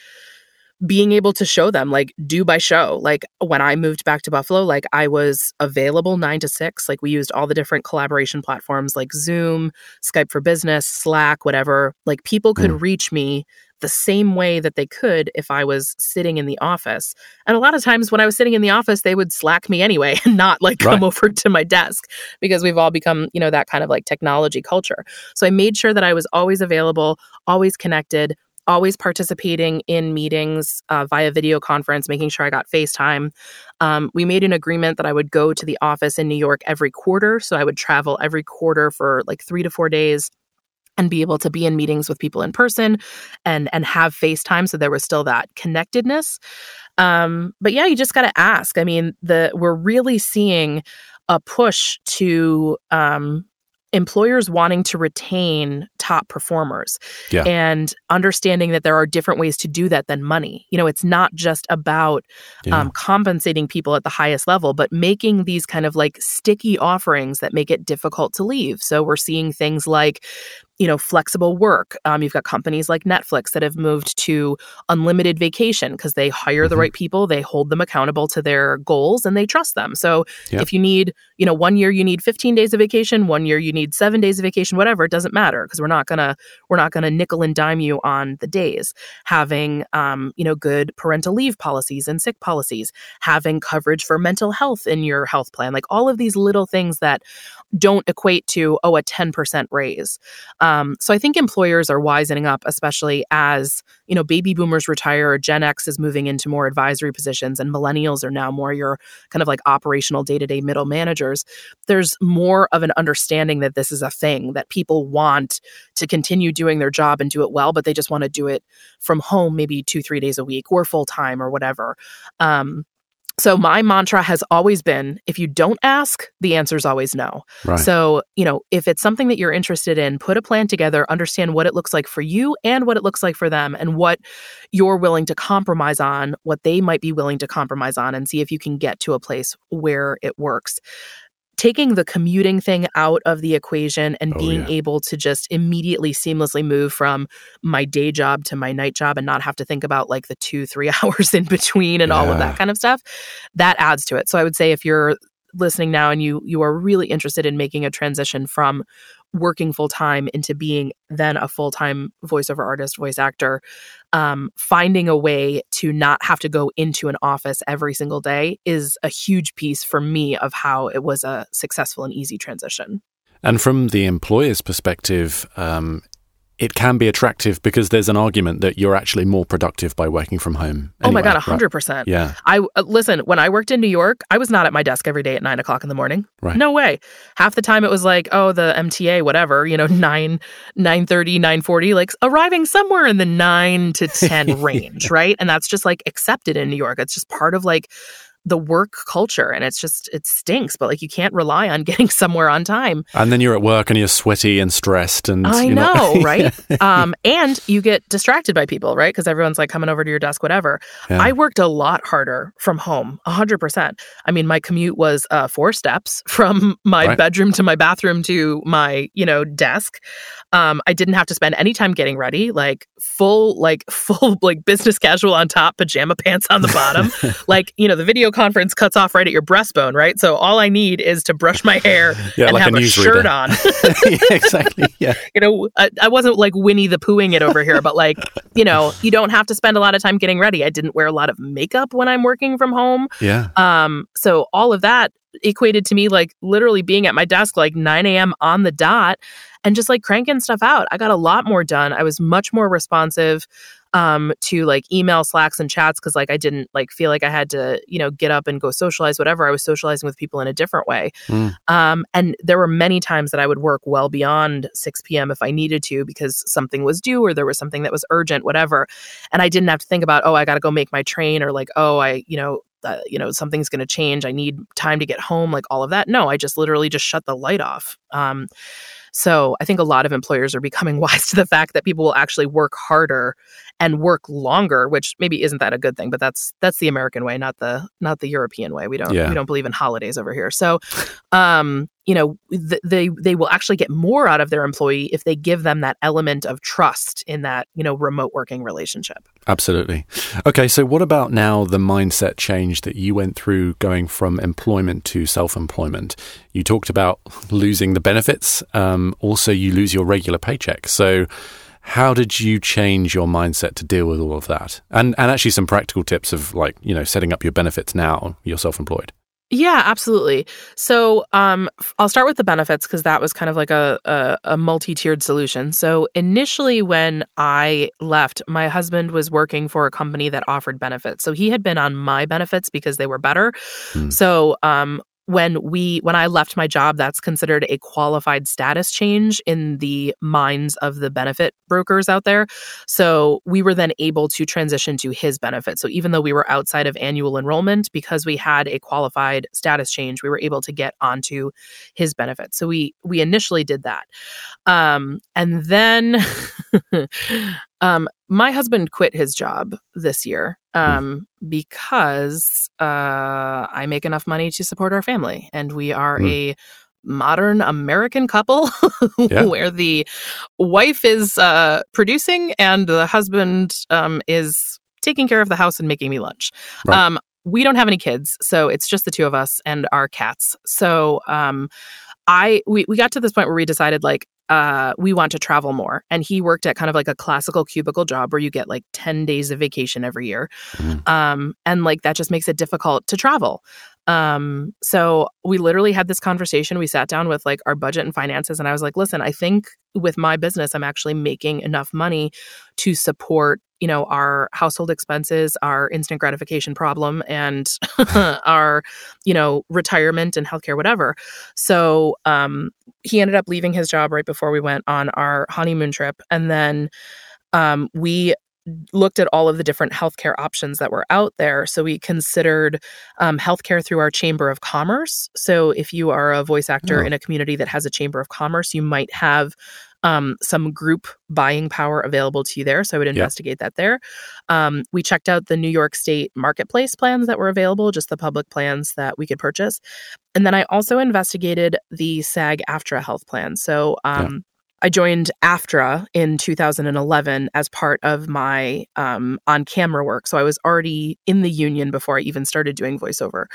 being able to show them like do by show. Like when i moved back to buffalo like i was available 9 to 6 like we used all the different collaboration platforms like zoom skype for business slack whatever. Like people could mm. reach me the same way that they could if i was sitting in the office. And a lot of times when i was sitting in the office they would slack me anyway and not like come over to my desk because we've all become you know that kind of like technology culture. So i made sure that i was always available always connected always participating in meetings uh, via video conference, making sure I got FaceTime. Um, we made an agreement that I would go to the office in New York every quarter. So I would travel every quarter for like three to four days and be able to be in meetings with people in person and and have FaceTime so there was still that connectedness. Um, but yeah, you just got to ask. I mean, the we're really seeing a push to um, employers wanting to retain top performers Yeah. and understanding that there are different ways to do that than money. You know, it's not just about Yeah. um, compensating people at the highest level, but making these kind of like sticky offerings that make it difficult to leave. So we're seeing things like, you know, flexible work. Um, you've got companies like Netflix that have moved to unlimited vacation because they hire the right people, they hold them accountable to their goals, and they trust them. So Yep. if you need, you know, one year you need 15 days of vacation, one year you need seven days of vacation, whatever, it doesn't matter because we're not gonna we're not gonna nickel and dime you on the days. Having, um, you know, good parental leave policies and sick policies, having coverage for mental health in your health plan, like all of these little things that don't equate to oh a 10% raise. Um, so i think employers are wisening up especially as you know baby boomers retire gen x is moving into more advisory positions and millennials are now more your kind of like operational day-to-day middle managers. There's more of an understanding that this is a thing that people want to continue doing their job and do it well but they just want to do it from home maybe two three days a week or full time or whatever. Um, so my mantra has always been if you don't ask, the answer is always no. Right. So, you know, if it's something that you're interested in, put a plan together, understand what it looks like for you and what it looks like for them and what you're willing to compromise on, what they might be willing to compromise on and see if you can get to a place where it works. Taking the commuting thing out of the equation and Oh, being yeah. able to just immediately seamlessly move from my day job to my night job and not have to think about like the two three hours in between and all of that kind of stuff that adds to it so i would say if you're listening now and you you are really interested in making a transition from working full time into being then a full time voiceover artist, voice actor, um, finding a way to not have to go into an office every single day is a huge piece for me of how it was a successful and easy transition. And from the employer's perspective, um, it can be attractive because there's an argument that you're actually more productive by working from home. oh my god, right? hundred percent. Yeah. I uh, listen. When I worked in New York, I was not at my desk every day at nine o'clock in the morning. Right. No way. Half the time it was like, oh, the MTA, whatever, you know, nine, nine thirty, nine forty, like arriving somewhere in the nine to ten range, right? And that's just like accepted in New York. It's just part of like the work culture, and it's just it stinks. But like you can't rely on getting somewhere on time. And then you're at work and you're sweaty and stressed and I you're know, right? um, and you get distracted by people, right? Because everyone's like coming over to your desk, whatever. Yeah. I worked a lot harder from home, hundred percent. I mean, my commute was uh, four steps from my Right. bedroom to my bathroom to my, you know, desk. Um, I didn't have to spend any time getting ready, like full, like full, like business casual on top, pajama pants on the bottom. like, you know, the video conference cuts off right at your breastbone, right? So all I need is to brush my hair Yeah, and like have a, newsreader. shirt on. yeah, exactly. Yeah. you know, I, I wasn't like Winnie the Poohing it over here, but like, you know, you don't have to spend a lot of time getting ready. I didn't wear a lot of makeup when I'm working from home. Yeah. Um, so all of that equated to me like literally being at my desk like 9 a.m. on the dot and just like cranking stuff out. I got a lot more done. I was much more responsive um to like email slacks and chats because like i didn't like feel like i had to you know get up and go socialize whatever i was socializing with people in a different way Mm. um, and there were many times that I would work well beyond 6 p.m. if I needed to because something was due or there was something that was urgent, whatever. And I didn't have to think about, oh, I got to go make my train or like, oh, I, you know, uh, you know, something's going to change. I need time to get home, like all of that. No, I just literally just shut the light off. Um, so I think a lot of employers are becoming wise to the fact that people will actually work harder and work longer, which maybe isn't that a good thing, but that's that's the American way, not the not the European way. We don't Yeah. we don't believe in holidays over here. So, um, you know, th- they they will actually get more out of their employee if they give them that element of trust in that you know remote working relationship. Absolutely. Okay, so what about now the mindset change that you went through going from employment to self employment? You talked about losing the benefits, um, also, you lose your regular paycheck. So, how did you change your mindset to deal with all of that? And, and actually, some practical tips of like, you know, setting up your benefits now, you're self employed. Yeah, absolutely. So um, I'll start with the benefits because that was kind of like a, a, a multi tiered solution. So initially, when I left, my husband was working for a company that offered benefits. So he had been on my benefits because they were better. So um, when we when I left my job, that's considered a qualified status change in the minds of the benefit brokers out there. So we were then able to transition to his benefit. So even though we were outside of annual enrollment, because we had a qualified status change, we were able to get onto his benefit. So we we initially did that, um, and then um, my husband quit his job this year um, because uh, I make enough money to support our family, and we are a modern American couple Yeah. where the wife is uh, producing and the husband um, is taking care of the house and making me lunch. Right. Um, we don't have any kids, so it's just the two of us and our cats. So um, I we we got to this point where we decided like uh, we want to travel more. And he worked at kind of like a classical cubicle job where you get like 10 days of vacation every year. Um, and like that just makes it difficult to travel. Um, so we literally had this conversation. We sat down with like our budget and finances, and I was like, listen, I think with my business, I'm actually making enough money to support, you know, our household expenses, our instant gratification problem, and our, you know, retirement and healthcare, whatever. So um, he ended up leaving his job right before we went on our honeymoon trip. And then um, we looked at all of the different healthcare options that were out there. So we considered um, healthcare through our Chamber of Commerce. So if you are a voice actor Oh. in a community that has a Chamber of Commerce, you might have um, some group buying power available to you there. So I would investigate that there. Um, we checked out the New York State marketplace plans that were available, just the public plans that we could purchase. And then I also investigated the SAG AFTRA health plan. So um, I joined AFTRA in 2011 as part of my um, on camera work. So I was already in the union before I even started doing voiceover.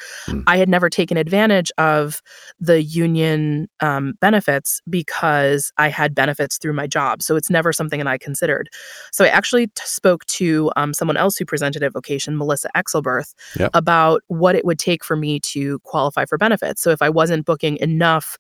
I had never taken advantage of the union um, benefits because I had benefits through my job. So it's never something that I considered. So I actually t- spoke to um, someone else who presented at Vocation, Melissa Exelberth, Yep. about what it would take for me to qualify for benefits. So if I wasn't booking enough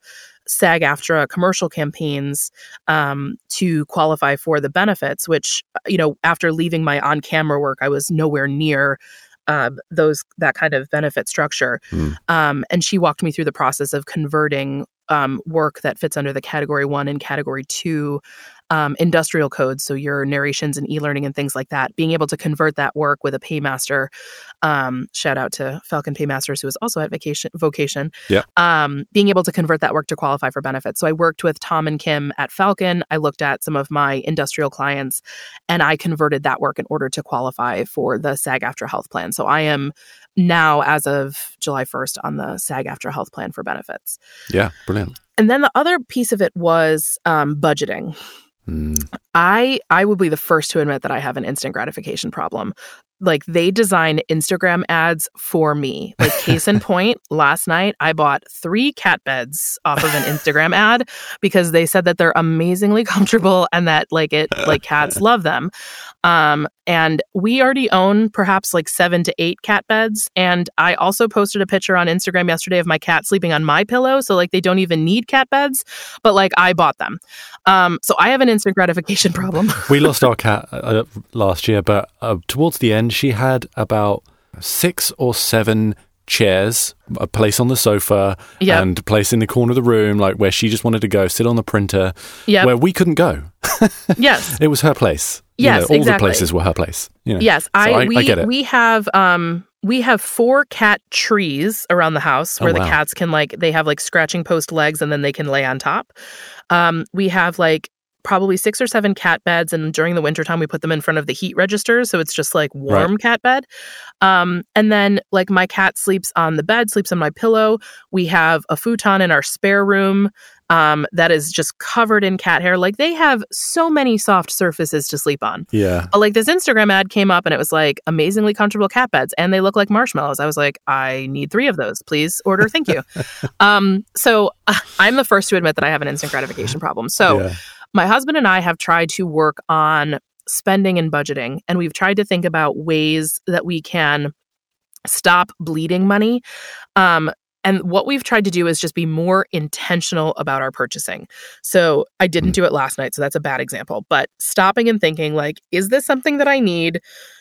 SAG AFTRA commercial campaigns um, to qualify for the benefits, which, uh, you know, after leaving my on camera work, I was nowhere near. Um, those that kind of benefit structure, um, and she walked me through the process of converting um, work that fits under the category one and category two um, industrial codes. So your narrations and e-learning and things like that. Being able to convert that work with a paymaster. Um, shout out to Falcon Paymasters, who is also at vacation vocation Yeah. um, being able to convert that work to qualify for benefits. So I worked with Tom and Kim at Falcon. I looked at some of my industrial clients and I converted that work in order to qualify for the SAG AFTRA health plan. So I am now, as of July 1st, on the SAG AFTRA health plan for benefits. Yeah, brilliant. And then the other piece of it was um, budgeting. I I would be the first to admit that I have an instant gratification problem. Like they design Instagram ads for me. Like case in point, last night I bought 3 cat beds off of an Instagram ad because they said that they're amazingly comfortable and that like it like cats love them. Um and we already own perhaps like 7 to 8 cat beds and I also posted a picture on Instagram yesterday of my cat sleeping on my pillow so like they don't even need cat beds, but like I bought them. Um so I have an instant gratification problem. we lost our cat uh, last year, but uh, towards the end, she had about six or seven chairs, a place on the sofa, Yep. and a place in the corner of the room, like where she just wanted to go, sit on the printer, Yep. where we couldn't go. yes. It was her place. You Yes, know, all the places were her place. You know. Yes, So I, we I get it. we have um we have four cat trees around the house Oh, where the cats can like they have like scratching post legs and then they can lay on top. Um we have like probably six or seven cat beds and during the wintertime we put them in front of the heat registers so it's just like warm cat bed um and then like my cat sleeps on the bed sleeps on my pillow we have a futon in our spare room um that is just covered in cat hair like they have so many soft surfaces to sleep on yeah. but, like this Instagram ad came up and it was like amazingly comfortable cat beds and they look like marshmallows. I was like, I need three of those. Please order. Thank you. um, so uh, I'm the first to admit that I have an instant gratification problem. So Yeah. My husband and I have tried to work on spending and budgeting, and we've tried to think about ways that we can stop bleeding money. Um, and what we've tried to do is just be more intentional about our purchasing. So I didn't do it last night, so that's a bad example. But stopping and thinking, like, is this something that I need?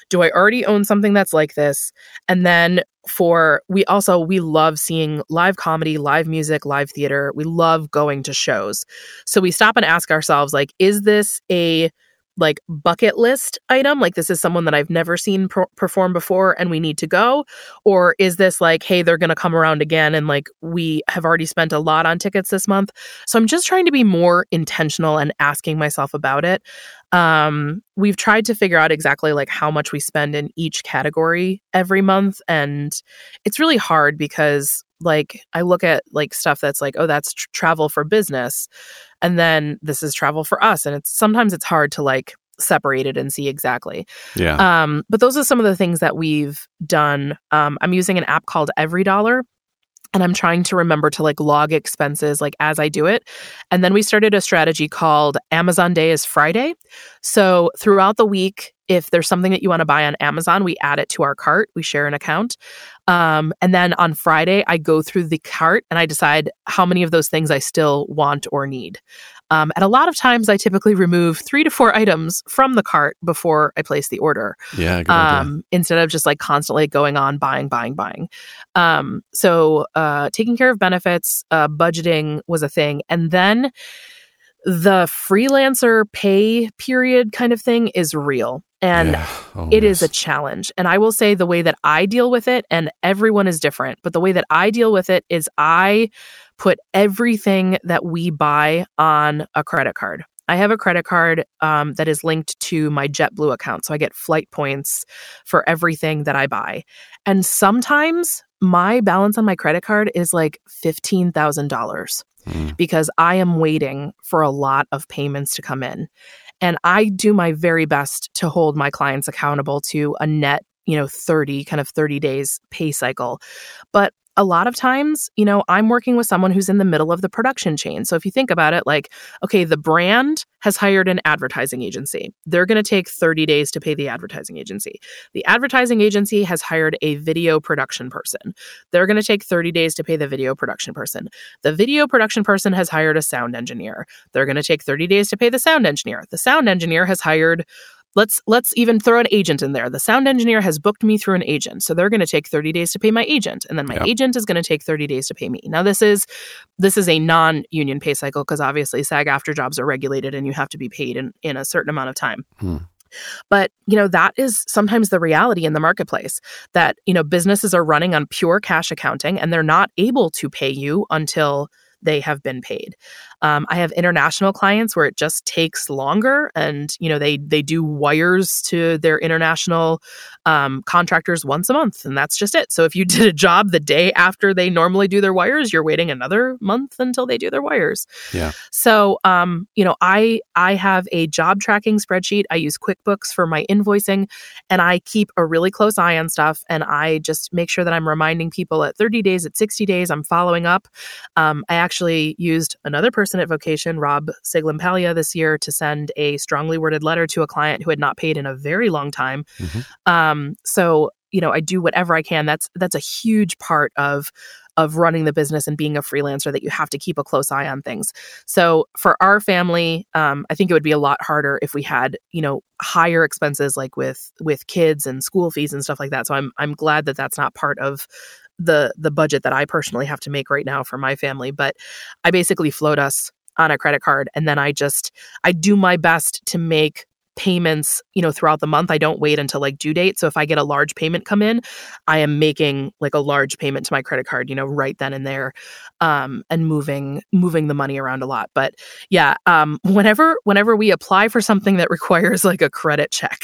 Do I already own something that's like this? And then for we also we love seeing live comedy, live music, live theater. We love going to shows. So we stop and ask ourselves, like, is this a like bucket list item like this is someone that i've never seen per- perform before and we need to go? Or is this like hey they're going to come around again and like we have already spent a lot on tickets this month? So i'm just trying to be more intentional and asking myself about it. Um we've tried to figure out exactly like how much we spend in each category every month and it's really hard because like i look at like stuff that's like oh that's tr- travel for business and then this is travel for us and it's sometimes it's hard to like separate it and see exactly. Yeah. um but those are some of the things that we've done. Um i'm using an app called EveryDollar and I'm trying to remember to like log expenses like as I do it. And then we started a strategy called Amazon Day is Friday. So throughout the week, if there's something that you want to buy on Amazon, we add it to our cart. We share an account. Um, and then on Friday, I go through the cart and I decide how many of those things I still want or need. Um, and a lot of times, I typically remove three to four items from the cart before I place the order Yeah, um, instead of just like constantly going on buying, buying, buying. Um, so uh, taking care of benefits, uh, budgeting was a thing, and then the freelancer pay period kind of thing is real. And Oh, it is a challenge. And I will say the way that I deal with it, and everyone is different, but the way that I deal with it is I put everything that we buy on a credit card. I have a credit card um, that is linked to my JetBlue account. So I get flight points for everything that I buy. And sometimes my balance on my credit card is like $15,000 because I am waiting for a lot of payments to come in. And I do my very best to hold my clients accountable to a net, you know, 30 kind of 30 days pay cycle. But a lot of times, you know, I'm working with someone who's in the middle of the production chain. So if you think about it, like, okay, the brand has hired an advertising agency. They're going to take 30 days to pay the advertising agency. The advertising agency has hired a video production person. They're going to take 30 days to pay the video production person. The video production person has hired a sound engineer. They're going to take 30 days to pay the sound engineer. The sound engineer has hired let's let's even throw an agent in there. The sound engineer has booked me through an agent so they're going to take 30 days to pay my agent and then my agent is going to take 30 days to pay me. Now this is this is a non-union pay cycle because obviously SAG AFTRA jobs are regulated and you have to be paid in, in a certain amount of time. Hmm. but you know that is sometimes the reality in the marketplace that you know businesses are running on pure cash accounting and they're not able to pay you until they have been paid um, i have international clients where it just takes longer and you know they they do wires to their international um, contractors once a month and that's just it so if you did a job the day after they normally do their wires you're waiting another month until they do their wires Yeah. so, um, you know, I I have a job tracking spreadsheet. I use QuickBooks for my invoicing, and I keep a really close eye on stuff. And I just make sure that I'm reminding people at 30 days, at 60 days, I'm following up. Um, I actually used another person at Vocation, Rob Sciglimpaglia, this year to send a strongly worded letter to a client who had not paid in a very long time. Um, so you know, I do whatever I can. That's that's a huge part of of running the business and being a freelancer that you have to keep a close eye on things. So for our family, um, I think it would be a lot harder if we had you know higher expenses like with with kids and school fees and stuff like that. So I'm I'm glad that that's not part of the the budget that I personally have to make right now for my family. But I basically float us on a credit card and then I just I do my best to make payments you know throughout the month i don't wait until like due date so if i get a large payment come in i am making like a large payment to my credit card you know right then and there um and moving moving the money around a lot. But yeah um whenever whenever we apply for something that requires like a credit check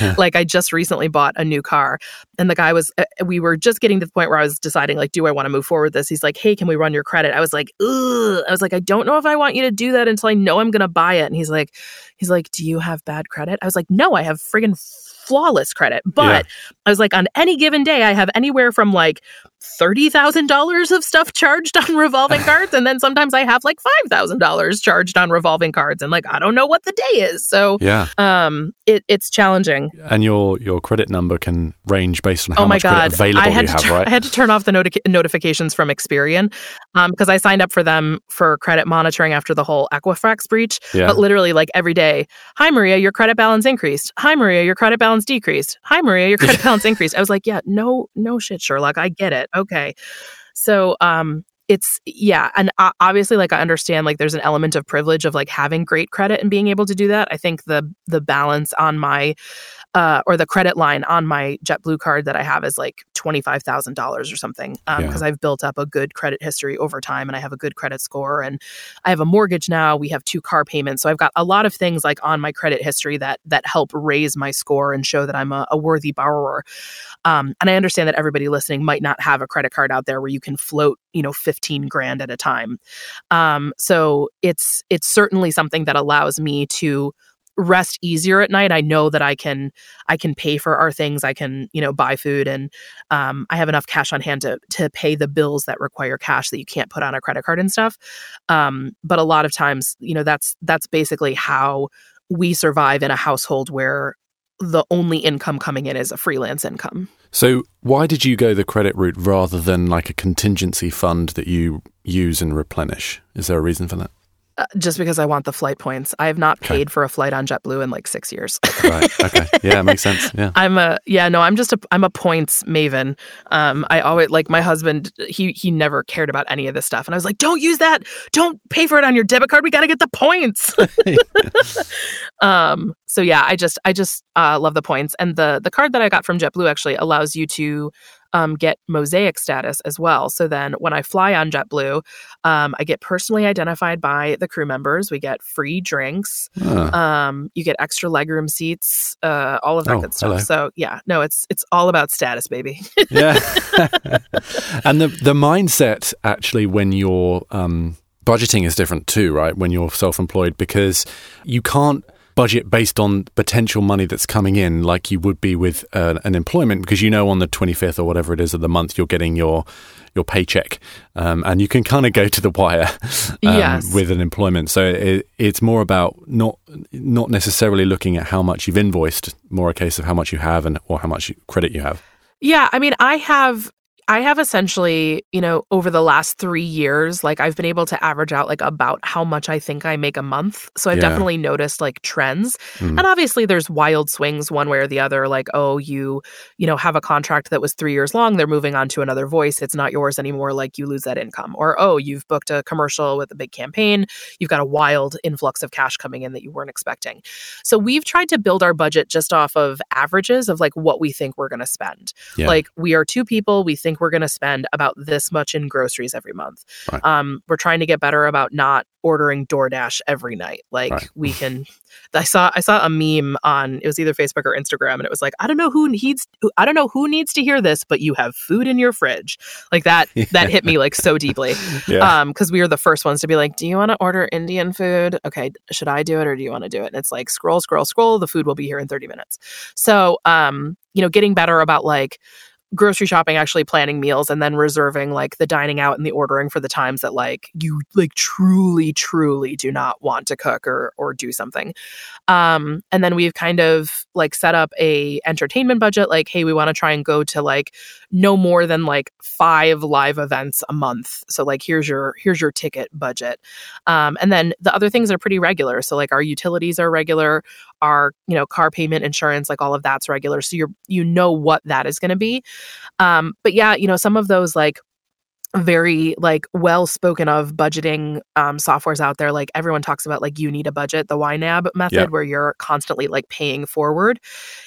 like i just recently bought a new car and the guy was uh, we were just getting to the point where i was deciding like do i want to move forward with this? He's like hey can we run your credit? I was like Ugh. i was like i don't know if i want you to do that until i know i'm gonna buy it. And he's like he's like do you have bad credit? I was like no i have friggin flawless credit. But i was like on any given day i have anywhere from like $30,000 of stuff charged on revolving cards and then sometimes I have like $5,000 charged on revolving cards and like I don't know what the day is. So Yeah. um it, it's challenging. And your your credit number can range based on how oh my much credit god! available I had you have, right? I had to turn off the noti- notifications from Experian because I signed up for them for credit monitoring after the whole Equifax breach. Yeah. But literally, like every day, hi Maria, your credit balance increased. Hi Maria, your credit balance decreased. Hi Maria, your credit balance increased. I was like, yeah, no, no shit, Sherlock. I get it. Okay, so um. It's yeah, and uh, obviously, like I understand, like there's an element of privilege of like having great credit and being able to do that. I think the the balance on my uh, or the credit line on my JetBlue card that I have is like twenty five thousand dollars or something because Yeah. I've built up a good credit history over time and I have a good credit score and I have a mortgage now. We have two car payments, so I've got a lot of things like on my credit history that that help raise my score and show that I'm a, a worthy borrower. Um, and I understand that everybody listening might not have a credit card out there where you can float, you know, 15 grand at a time. Um, so it's it's certainly something that allows me to rest easier at night. I know that I can I can pay for our things. I can, you know, buy food and um, I have enough cash on hand to to pay the bills that require cash that you can't put on a credit card and stuff. Um, but a lot of times, you know, that's that's basically how we survive in a household where the only income coming in is a freelance income. So, why did you go the credit route rather than like a contingency fund that you use and replenish? Is there a reason for that? Uh, just because I want the flight points. I have not paid for a flight on JetBlue in like six years. Right. Okay. Yeah, it makes sense. Yeah. I'm a yeah no I'm just a I'm a points maven. Um, I always like my husband. He he never cared about any of this stuff, and I was like, don't use that. Don't pay for it on your debit card. We got to get the points. um. So yeah, I just I just uh, love the points, and the the card that I got from JetBlue actually allows you to um, get mosaic status as well. So then when I fly on JetBlue, um, I get personally identified by the crew members. We get free drinks. Um, you get extra legroom seats, uh, all of that Oh, good stuff. hello. So yeah, no, it's it's all about status, baby. yeah. and the the mindset actually when you're um, budgeting is different too, right? When you're self-employed because you can't budget based on potential money that's coming in like you would be with uh, an employment because you know on the 25th or whatever it is of the month you're getting your your paycheck. Um, and you can kind of go to the wire um, Yes. with an employment. So it, it's more about not not necessarily looking at how much you've invoiced more a case of how much you have and or how much credit you have. Yeah, I mean, I have I have essentially, you know, over the last 3 years, like I've been able to average out like about how much I think I make a month. So I've Yeah. definitely noticed like trends. Mm. And obviously there's wild swings one way or the other like oh, you, you know, have a contract that was 3 years long, they're moving on to another voice, it's not yours anymore, like you lose that income. Or oh, you've booked a commercial with a big campaign, you've got a wild influx of cash coming in that you weren't expecting. So we've tried to build our budget just off of averages of like what we think we're going to spend. Yeah. Like we are two people, we think we're going to spend about this much in groceries every month. Right. Um, we're trying to get better about not ordering DoorDash every night. Like Right. we can. I saw I saw a meme on it was either Facebook or Instagram, and it was like I don't know who needs I don't know who needs to hear this, but you have food in your fridge. Like that that hit me like so deeply. Yeah. Um, because we were the first ones to be like, do you want to order Indian food? Okay, should I do it or do you want to do it? And it's like scroll, scroll, scroll. The food will be here in 30 minutes. So, um, you know, getting better about like grocery shopping, actually planning meals, and then reserving like the dining out and the ordering for the times that like you like truly, truly do not want to cook or or do something. Um, and then we've kind of like set up a entertainment budget. Like, hey, we want to try and go to like no more than like five live events a month. So like here's your here's your ticket budget. Um, and then the other things are pretty regular. So like our utilities are regular, our you know car payment, insurance, like all of that's regular. So you're you know what that is going to be. Um, but yeah, you know some of those like very like well spoken of budgeting um, softwares out there like everyone talks about like you need a budget the ynab method Yeah. where you're constantly like paying forward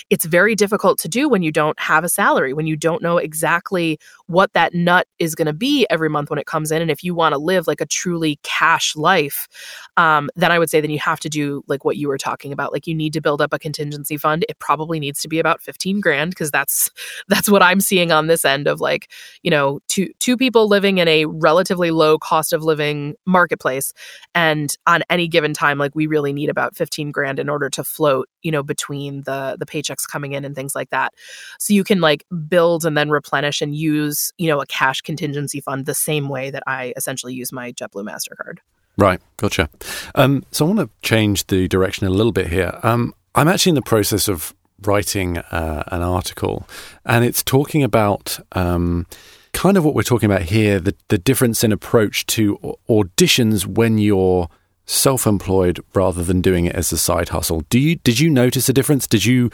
it's very difficult to do when you don't have a salary when you don't know exactly what that nut is going to be every month when it comes in and if you want to live like a truly cash life um, then i would say then you have to do like what you were talking about. Like you need to build up a contingency fund. It probably needs to be about 15 grand because that's that's what i'm seeing on this end of like you know two two people living in a relatively low cost of living marketplace and on any given time like we really need about 15 grand in order to float you know between the the paychecks coming in and things like that. So you can like build and then replenish and use you know a cash contingency fund the same way that i essentially use my jetblue mastercard Right, gotcha. Um, so I want to change the direction a little bit here. Um, I'm actually in the process of writing uh, an article, and it's talking about um, kind of what we're talking about here the, the difference in approach to auditions when you're self-employed rather than doing it as a side hustle do you did you notice a difference did you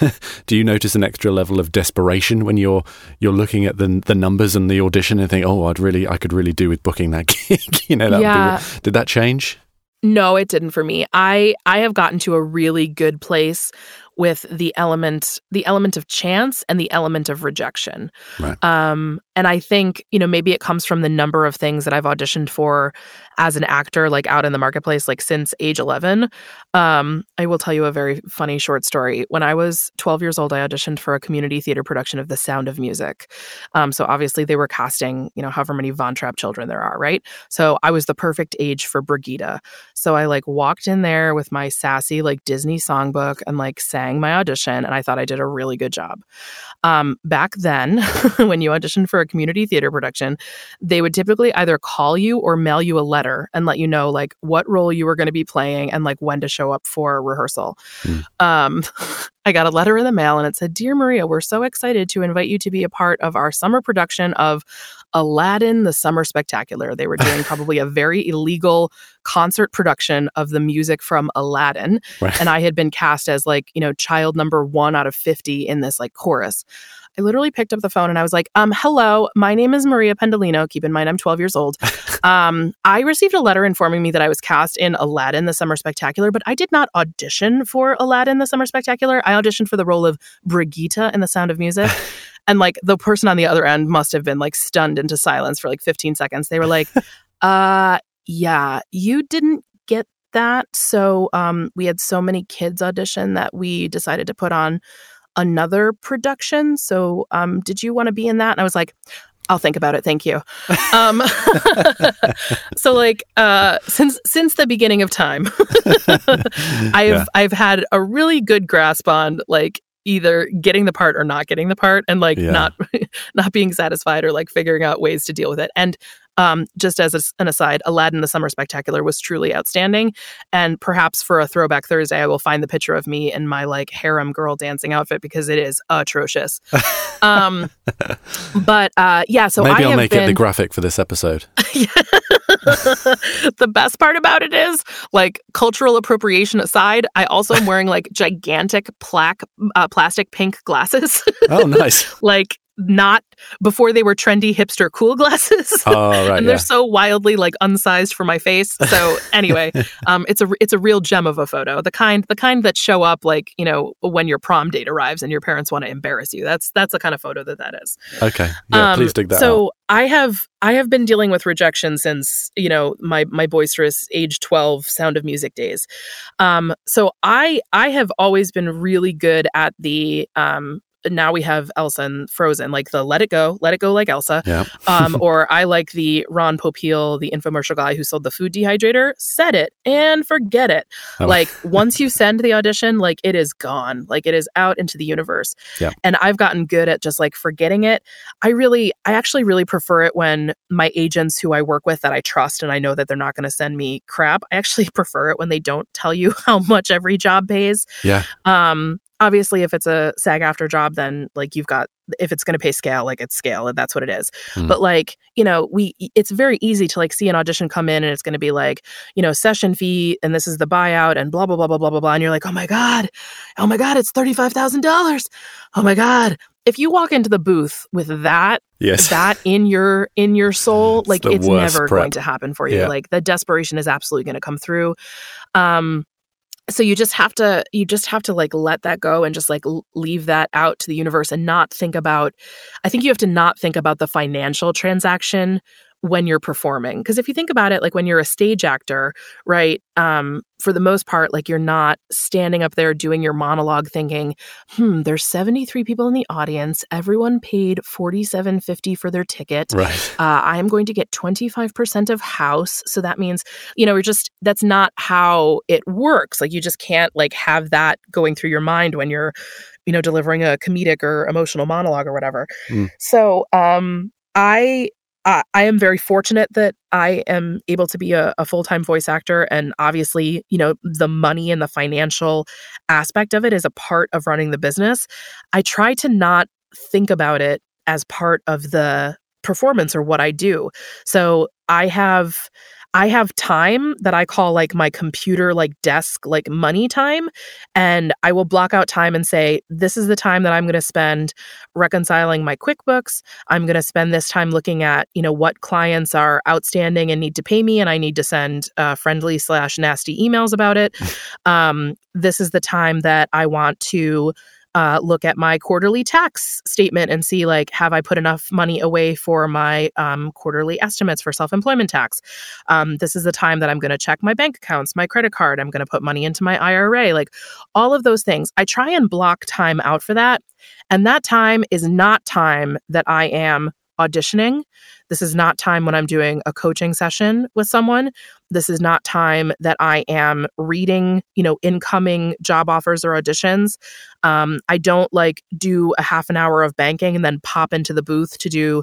do you notice an extra level of desperation when you're you're looking at the the numbers and the audition and think oh i'd really i could really do with booking that gig you know that Yeah. re- did that change No, it didn't for me. I I have gotten to a really good place with the element the element of chance and the element of rejection. Right. Um and I think, you know, maybe it comes from the number of things that I've auditioned for as an actor like out in the marketplace like since age 11. Um I will tell you a very funny short story. When I was 12 years old, I auditioned for a community theater production of The Sound of Music. Um so obviously they were casting, you know, however many Von Trapp children there are, right? So I was the perfect age for Brigitta. So I like walked in there with my sassy like Disney songbook and like sang my audition and I thought I did a really good job. Um back then when you auditioned for a community theater production, they would typically either call you or mail you a letter and let you know like what role you were going to be playing and like when to show up for rehearsal. Um I got a letter in the mail and it said, Dear Maria, we're so excited to invite you to be a part of our summer production of Aladdin the Summer Spectacular. They were doing probably a very illegal concert production of the music from Aladdin. Right. And I had been cast as like, you know, child number one out of 50 in this like chorus. I literally picked up the phone and I was like, um, hello, my name is Maria Pendolino. Keep in mind, I'm 12 years old. um, I received a letter informing me that I was cast in Aladdin, the Summer Spectacular, but I did not audition for Aladdin, the Summer Spectacular. I auditioned for the role of Brigitte in The Sound of Music. And like the person on the other end must have been like stunned into silence for like 15 seconds. They were like, uh, yeah, you didn't get that. So um, we had so many kids audition that we decided to put on another production. So um, did you want to be in that? And I was like, I'll think about it. Thank you. Um, so like uh, since since the beginning of time, I've Yeah. I've had a really good grasp on like either getting the part or not getting the part and like Yeah. not not being satisfied or like figuring out ways to deal with it. And um, just as a an aside, Aladdin the Summer Spectacular was truly outstanding. And perhaps for a throwback Thursday, I will find the picture of me in my like harem girl dancing outfit because it is atrocious. um, but uh, yeah, so Maybe I I'll have make been, it the graphic for this episode. the best part about it is like cultural appropriation aside i also am wearing like gigantic plaque uh, plastic pink glasses Oh, nice. like not before they were trendy hipster cool glasses Oh, right, and they're yeah. so wildly like unsized for my face so anyway um it's a it's a real gem of a photo the kind the kind that show up like you know when your prom date arrives and your parents want to embarrass you that's that's the kind of photo that that is Okay. Yeah, um, please dig that so out. I have I have been dealing with rejection since you know my my boisterous age twelve Sound of Music days. Um, so I I have always been really good at the um. Now we have Elsa and Frozen, like the Let It Go, Let It Go like Elsa. Yeah. um, or I like the Ron Popeil, the infomercial guy who sold the food dehydrator, said it and forget it. Oh. Like once you send the audition, like it is gone, like it is out into the universe Yeah. and I've gotten good at just like forgetting it. I really, I actually really prefer it when my agents who I work with that I trust and I know that they're not going to send me crap. I actually prefer it when they don't tell you how much every job pays. Yeah. Um, obviously, if it's a SAG AFTRA job, then like you've got if it's going to pay scale, like it's scale, and that's what it is. Mm. But like you know, we it's very easy to like see an audition come in and it's going to be like you know session fee and this is the buyout and blah blah blah blah blah blah blah, and you're like, oh my god, oh my god, it's thirty five thousand dollars. Oh my god. If you walk into the booth with that, Yes. that in your in your soul, like the it's never prep. going to happen for you. Yeah. Like the desperation is absolutely going to come through. Um, so you just have to you just have to like let that go and just like leave that out to the universe and not think about i think you have to not think about the financial transaction when you're performing because if you think about it like when you're a stage actor right um for the most part like you're not standing up there doing your monologue thinking hmm there's 73 people in the audience everyone paid 47.50 for their ticket Right. uh, I am going to get 25% of house. So that means, you know, we're just, that's not how it works. Like you just can't like have that going through your mind when you're, you know, delivering a comedic or emotional monologue or whatever. Mm. So, um, I, I am very fortunate that I am able to be a, a full time voice actor. And obviously, you know, the money and the financial aspect of it is a part of running the business. I try to not think about it as part of the performance or what I do. So I have I have time that I call like my computer like desk like money time and I will block out time and say this is the time that I'm going to spend reconciling my QuickBooks. I'm going to spend this time looking at, you know, what clients are outstanding and need to pay me and I need to send uh, friendly slash nasty emails about it. um, this is the time that I want to uh, look at my quarterly tax statement and see like have i put enough money away for my um, quarterly estimates for self-employment tax? Um, this is the time that i'm going to check my bank accounts my credit card i'm going to put money into my ira like all of those things. I try and block time out for that and that time is not time that i am auditioning. This is not time when i'm doing a coaching session with someone this is not time that i am reading you know incoming job offers or auditions. Um, i don't like do a half an hour of banking and then pop into the booth to do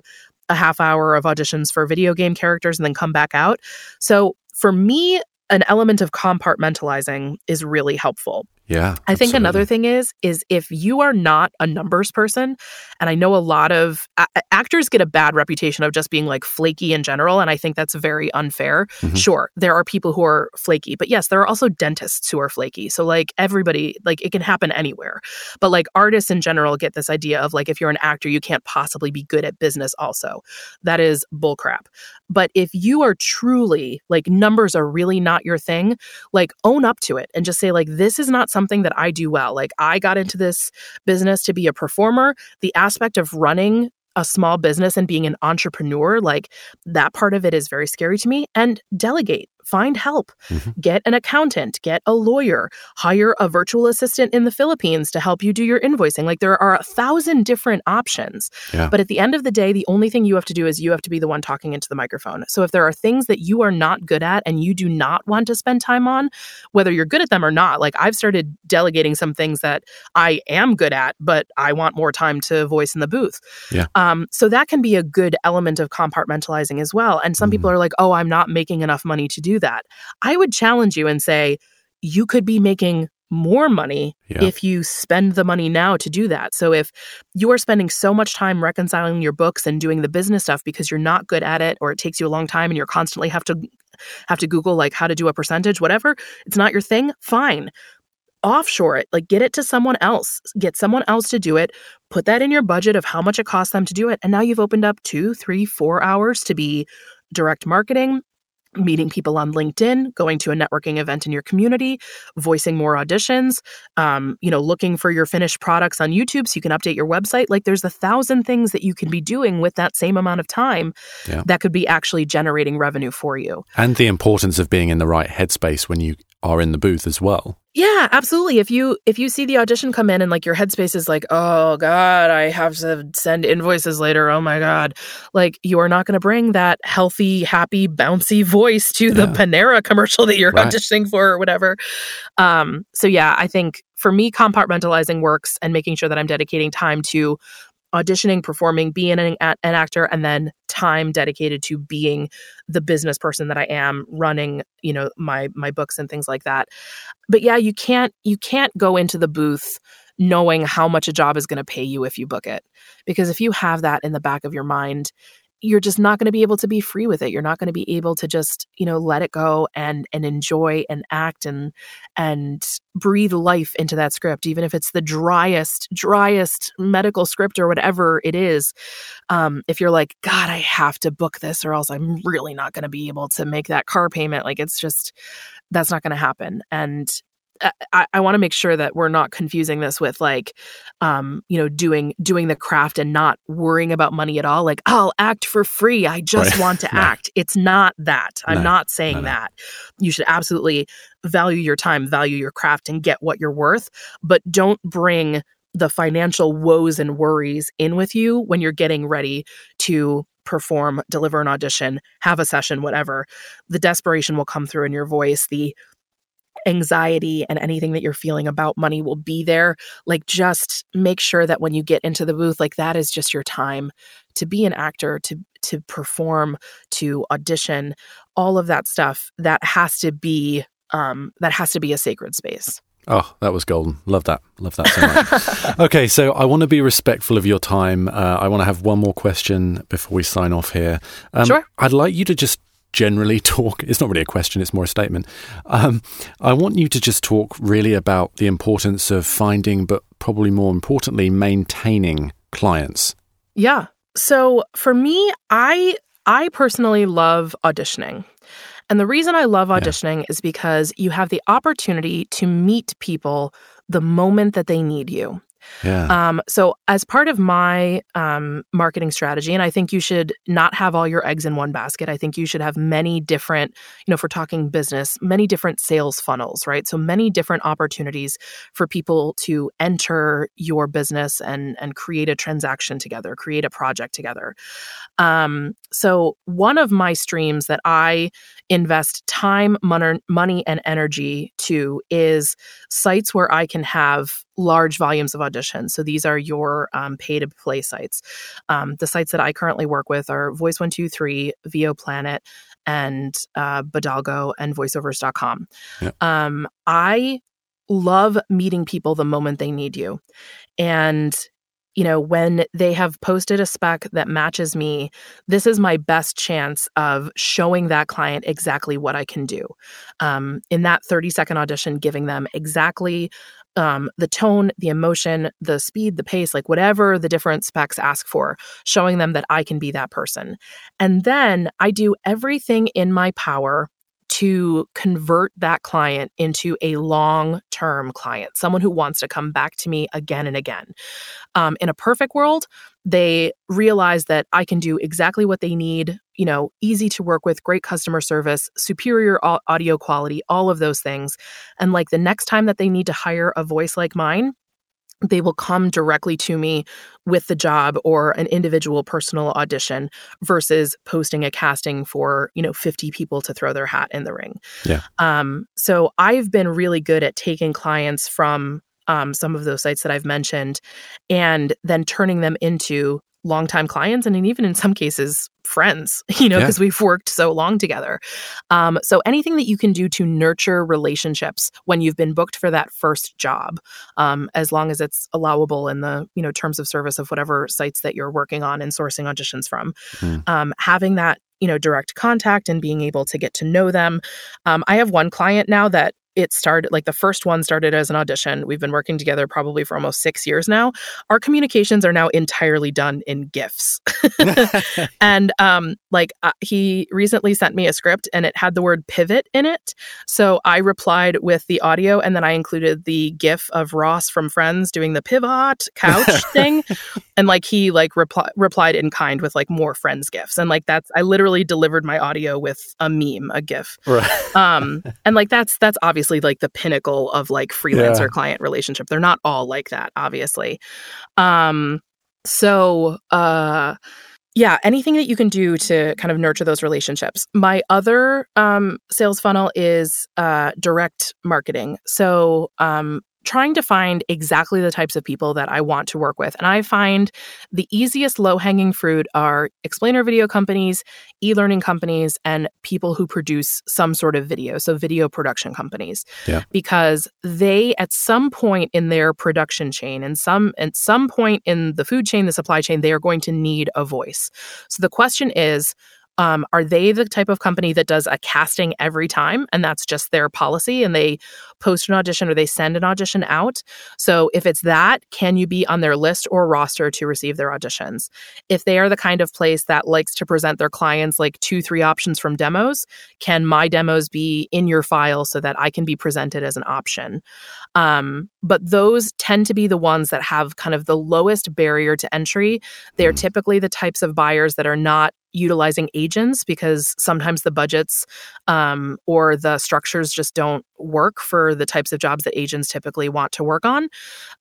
a half hour of auditions for video game characters and then come back out. So for me an element of compartmentalizing is really helpful Yeah. I think another thing is is if you are not a numbers person, and I know a lot of a- actors get a bad reputation of just being like flaky in general, and I think that's very unfair. Mhm. Sure, there are people who are flaky, but yes, there are also dentists who are flaky. So like everybody, like it can happen anywhere. But like artists in general get this idea of like if you're an actor, you can't possibly be good at business. Also, that is bullcrap. But if you are truly like numbers are really not your thing, like own up to it and just say like this is not something that I do well. Like I got into this business to be a performer. The aspect of running a small business and being an entrepreneur, like that part of it is very scary to me. And delegate find help, mm-hmm. get an accountant, get a lawyer, hire a virtual assistant in the Philippines to help you do your invoicing. Like there are a thousand different options. Yeah. But at the end of the day, the only thing you have to do is you have to be the one talking into the microphone. So if there are things that you are not good at and you do not want to spend time on, whether you're good at them or not, like I've started delegating some things that I am good at, but I want more time to voice in the booth. Yeah. Um, so that can be a good element of compartmentalizing as well. And some mm. people are like, oh, I'm not making enough money to do that. I would challenge you and say, you could be making more money yeah. if you spend the money now to do that. So if you are spending so much time reconciling your books and doing the business stuff because you're not good at it or it takes you a long time and you're constantly have to have to google like how to do a percentage whatever, it's not your thing, fine. Offshore it, like get it to someone else. Get someone else to do it. Put that in your budget of how much it costs them to do it. And now you've opened up two, three, four hours to be direct marketing, meeting people on LinkedIn, going to a networking event in your community, voicing more auditions, um, you know, looking for your finished products on YouTube so you can update your website. Like there's a thousand things that you can be doing with that same amount of time yeah. that could be actually generating revenue for you. And the importance of being in the right headspace when you are in the booth as well. Yeah, absolutely. If you if you see the audition come in and like your headspace is like, "Oh god, I have to send invoices later. Oh my god." Like you are not going to bring that healthy, happy, bouncy voice to the yeah. Panera commercial that you're right. auditioning for or whatever. Um so yeah, I think for me compartmentalizing works and making sure that I'm dedicating time to auditioning, performing, being an, an actor, and then time dedicated to being the business person that I am, running, you know, my my books and things like that. But yeah, you can't you can't go into the booth knowing how much a job is going to pay you if you book it. Because if you have that in the back of your mind, you're just not going to be able to be free with it. You're not going to be able to just you know let it go and and enjoy and act and and breathe life into that script even if it's the driest driest medical script or whatever it is. Um if you're like god i have to book this or else i'm really not going to be able to make that car payment like it's just that's not going to happen. And I, I want to make sure that we're not confusing this with like, um, you know, doing doing the craft and not worrying about money at all. Like, I'll act for free. I just right. want to no. act. It's not that. I'm no. not saying no, that. You should absolutely value your time, value your craft, and get what you're worth. But don't bring the financial woes and worries in with you when you're getting ready to perform, deliver an audition, have a session, whatever. The desperation will come through in your voice. The anxiety and anything that you're feeling about money will be there. Like, just make sure that when you get into the booth, like that is just your time to be an actor, to to perform, to audition, all of that stuff. That has to be um, that has to be a sacred space. Oh, that was golden. Love that. Love that so much. okay, so I want to be respectful of your time. Uh, I want to have one more question before we sign off here. Um, sure. I'd like you to just generally talk. It's not really a question, it's more a statement. Um, I want you to just talk really about the importance of finding, but probably more importantly, maintaining clients. Yeah. So for me, I I personally love auditioning. And the reason I love auditioning yeah. is because you have the opportunity to meet people the moment that they need you. Yeah. Um, so, as part of my um, marketing strategy, and I think you should not have all your eggs in one basket. I think you should have many different, you know, if we're talking business, many different sales funnels, right? So many different opportunities for people to enter your business and and create a transaction together, create a project together. Um, so one of my streams that I invest time, money, and energy to is sites where I can have large volumes of auditions. So these are your um, pay to play sites. Um, the sites that I currently work with are Voice123, VO Planet, and uh, Bodalgo and voiceovers.com. Yeah. Um, I love meeting people the moment they need you. And you know, when they have posted a spec that matches me, this is my best chance of showing that client exactly what I can do. Um, in that 30 second audition, giving them exactly um, the tone, the emotion, the speed, the pace, like whatever the different specs ask for, showing them that I can be that person. And then I do everything in my power to convert that client into a long term client, someone who wants to come back to me again and again. Um, in a perfect world, they realize that I can do exactly what they need, you know, easy to work with, great customer service, superior audio quality, all of those things. And like the next time that they need to hire a voice like mine, they will come directly to me with the job or an individual personal audition versus posting a casting for you know 50 people to throw their hat in the ring yeah um, so i've been really good at taking clients from um, some of those sites that i've mentioned and then turning them into longtime clients and even in some cases friends you know because yeah. we've worked so long together um, so anything that you can do to nurture relationships when you've been booked for that first job um, as long as it's allowable in the you know terms of service of whatever sites that you're working on and sourcing auditions from mm. um, having that you know direct contact and being able to get to know them um, i have one client now that it started like the first one started as an audition. We've been working together probably for almost six years now. Our communications are now entirely done in GIFs. and um, like uh, he recently sent me a script and it had the word pivot in it. So I replied with the audio and then I included the GIF of Ross from Friends doing the pivot couch thing. And like he like repli- replied in kind with like more Friends GIFs. And like that's, I literally delivered my audio with a meme, a GIF. Right. um, and like that's, that's obviously obviously like the pinnacle of like freelancer yeah. client relationship. They're not all like that, obviously. Um, so uh yeah, anything that you can do to kind of nurture those relationships. My other um, sales funnel is uh, direct marketing. So um, trying to find exactly the types of people that I want to work with. And I find the easiest low hanging fruit are explainer video companies, e learning companies, and people who produce some sort of video. So, video production companies. Yeah. Because they, at some point in their production chain, and some at some point in the food chain, the supply chain, they are going to need a voice. So, the question is, um, are they the type of company that does a casting every time and that's just their policy and they post an audition or they send an audition out? So if it's that, can you be on their list or roster to receive their auditions? If they are the kind of place that likes to present their clients like two, three options from demos, can my demos be in your file so that I can be presented as an option? Um, but those tend to be the ones that have kind of the lowest barrier to entry. They're mm. typically the types of buyers that are not utilizing agents because sometimes the budgets um, or the structures just don't work for the types of jobs that agents typically want to work on.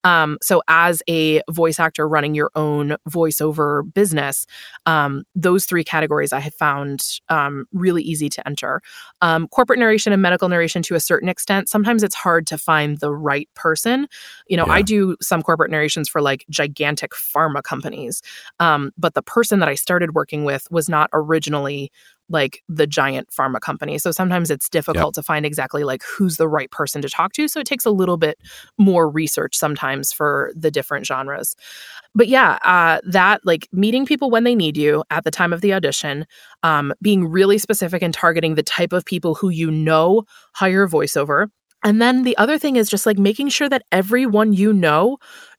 Um, so, as a voice actor running your own voiceover business, um, those three categories I have found um, really easy to enter. Um, corporate narration and medical narration to a certain extent, sometimes it's hard to find the right person. You know, yeah. I do some corporate narrations for like gigantic pharma companies, um, but the person that I started working with was not originally like the giant pharma company. So sometimes it's difficult yep. to find exactly like who's the right person to talk to. So it takes a little bit more research sometimes for the different genres. But yeah, uh, that like meeting people when they need you at the time of the audition, um, being really specific and targeting the type of people who you know hire voiceover. And then the other thing is just like making sure that everyone you know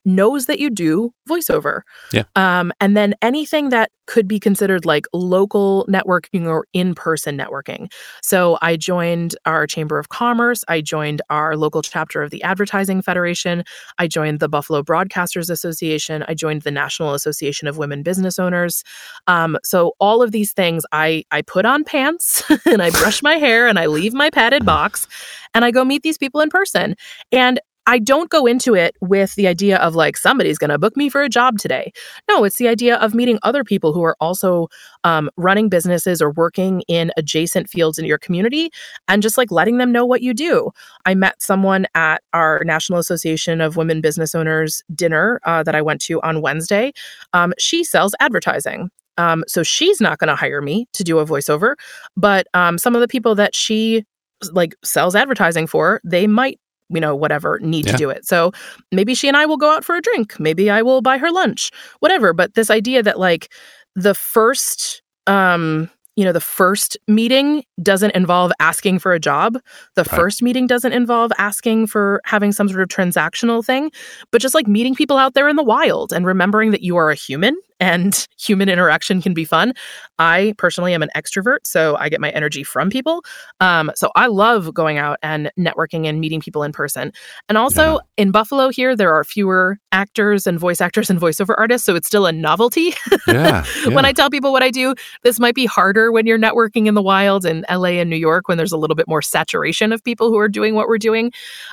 knows that you do voiceover. Yeah. Um, and then anything that could be considered like local networking or in person networking. So I joined our Chamber of Commerce. I joined our local chapter of the Advertising Federation. I joined the Buffalo Broadcasters Association. I joined the National Association of Women Business Owners. Um, so all of these things, I I put on pants and I brush my hair and I leave my padded box and I go meet these people in person. And I don't go into it with the idea of like somebody's going to book me for a job today. No, it's the idea of meeting other people who are also um, running businesses or working in adjacent fields in your community and just like letting them know what you do. I met someone at our National Association of Women Business Owners dinner uh, that I went to on Wednesday. Um, she sells advertising. Um, so she's not going to hire me to do a voiceover, but um, some of the people that she like sells advertising for, they might you know, whatever, need yeah. to do it. So maybe she and I will go out for a drink. Maybe I will buy her lunch, whatever. But this idea that like the first, um, you know, the first meeting doesn't involve asking for a job. The right. first meeting doesn't involve asking for having some sort of transactional thing, but just like meeting people out there in the wild and remembering that you are a human and human interaction can be fun. I personally am an extrovert, so I get my energy from people. Um, so I love going out and networking and meeting people in person. And also yeah. in Buffalo here, there are fewer actors and voice actors and voiceover artists, so it's still a novelty. Yeah, yeah. when I tell people what I do, this might be harder when you're networking in the wild in LA and New York when there's a little bit more saturation of people who are doing what we're doing.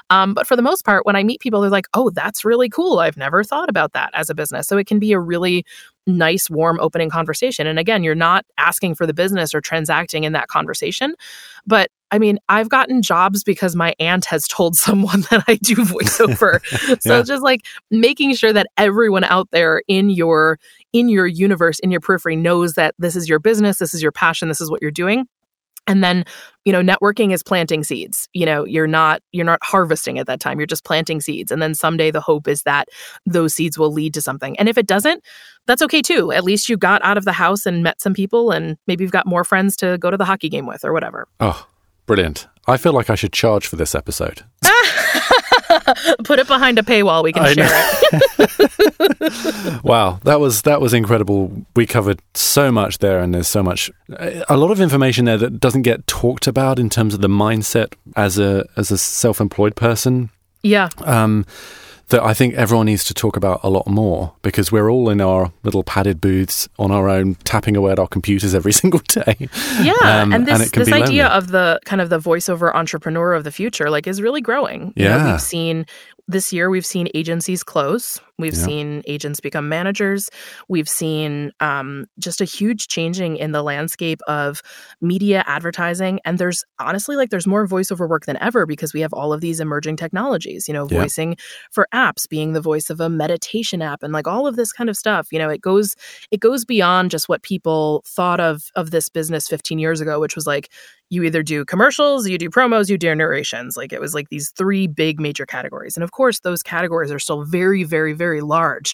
Um, but for the most part, when I meet people, they're like, "Oh, that's really cool. I've never thought about that as a business." So it can be a really nice, warm, opening conversation. And again, you're not asking for the business or transacting in that conversation. But I mean, I've gotten jobs because my aunt has told someone that I do voiceover. so yeah. just like making sure that everyone out there in your in your universe, in your periphery knows that this is your business, this is your passion, this is what you're doing and then you know networking is planting seeds you know you're not you're not harvesting at that time you're just planting seeds. And then someday the hope is that those seeds will lead to something. And if it doesn't that's okay too. At least you got out of the house and met some people and maybe you've got more friends to go to the hockey game with or whatever. Oh brilliant. I feel like i should charge for this episode Put it behind a paywall. We can I share it. wow, that was that was incredible. We covered so much there, and there's so much, a lot of information there that doesn't get talked about in terms of the mindset as a as a self-employed person. Yeah. Um, that I think everyone needs to talk about a lot more because we're all in our little padded booths on our own, tapping away at our computers every single day. Yeah, um, and this and this idea of the kind of the voiceover entrepreneur of the future, like, is really growing. You yeah, know, we've seen this year we've seen agencies close we've yeah. seen agents become managers we've seen um, just a huge changing in the landscape of media advertising and there's honestly like there's more voiceover work than ever because we have all of these emerging technologies you know yeah. voicing for apps being the voice of a meditation app and like all of this kind of stuff you know it goes it goes beyond just what people thought of of this business 15 years ago which was like you either do commercials, you do promos, you do narrations. Like it was like these three big major categories. And of course, those categories are still very, very, very large.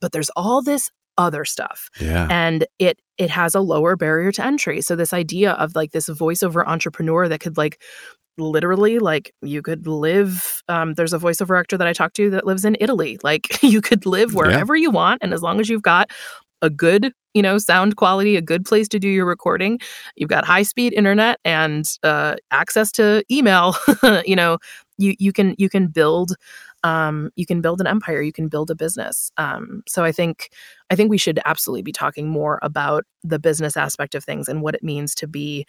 But there's all this other stuff. Yeah. And it it has a lower barrier to entry. So this idea of like this voiceover entrepreneur that could like literally like you could live um, there's a voiceover actor that i talked to that lives in italy like you could live wherever yeah. you want and as long as you've got a good you know sound quality a good place to do your recording. You've got high speed internet and uh, access to email you know you you can you can build um, you can build an empire you can build a business. Um, so i think i think we should absolutely be talking more about the business aspect of things and what it means to be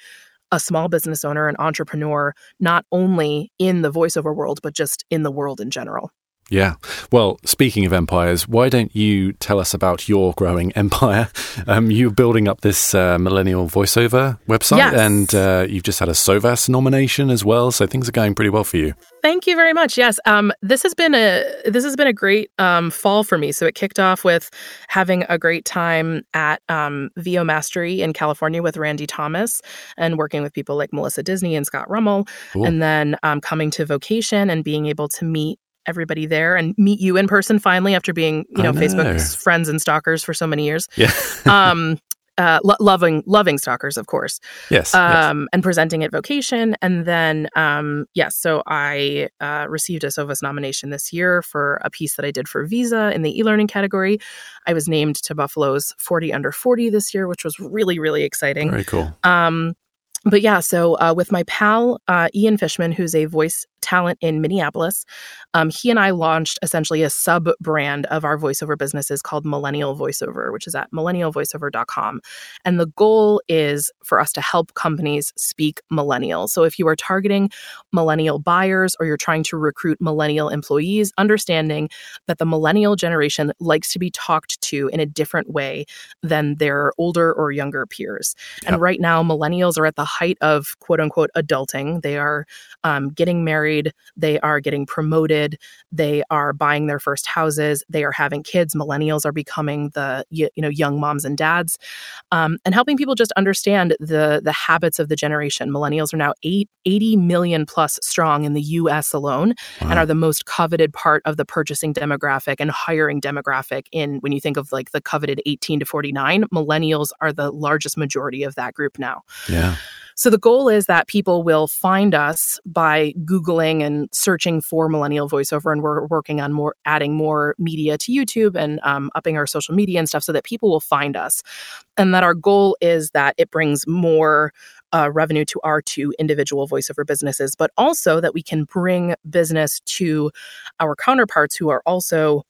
a small business owner an entrepreneur not only in the voiceover world but just in the world in general yeah. Well, speaking of empires, why don't you tell us about your growing empire? Um, you're building up this uh, millennial voiceover website, yes. and uh, you've just had a SOVAS nomination as well. So things are going pretty well for you. Thank you very much. Yes, um, this has been a this has been a great um, fall for me. So it kicked off with having a great time at um, VO Mastery in California with Randy Thomas and working with people like Melissa Disney and Scott Rummel, cool. and then um, coming to Vocation and being able to meet everybody there and meet you in person finally after being you know, know. Facebook's friends and stalkers for so many years. Yeah. um, uh, lo- loving loving stalkers, of course. Yes, um, yes. And presenting at Vocation, and then um, yes, so I uh, received a SOVAS nomination this year for a piece that I did for Visa in the e-learning category. I was named to Buffalo's 40 under 40 this year, which was really really exciting. Very cool. Um, but yeah, so uh, with my pal uh, Ian Fishman, who's a voice talent in Minneapolis, um, he and I launched essentially a sub brand of our voiceover businesses called Millennial Voiceover, which is at millennialvoiceover.com. And the goal is for us to help companies speak millennial. So if you are targeting millennial buyers or you're trying to recruit millennial employees, understanding that the millennial generation likes to be talked to in a different way than their older or younger peers. Yep. And right now, millennials are at the height of quote unquote adulting. They are um, getting married, they are getting promoted, they are buying their first houses, they are having kids. Millennials are becoming the you, know young moms and dads, um, and helping people just understand the the habits of the generation. Millennials are now eight, 80 million plus strong in the U.S. alone, wow. and are the most coveted part of the purchasing demographic and hiring demographic. In when you think of like the coveted 18 to 49, millennials are the largest majority of that group now. Yeah. So the goal is that people will find us by Googling and searching for millennial voiceover. And we're working on more, adding more media to YouTube and um, upping our social media and stuff so that people will find us. And that our goal is that it brings more uh, revenue to our two individual voiceover businesses, but also that we can bring business to our counterparts who are also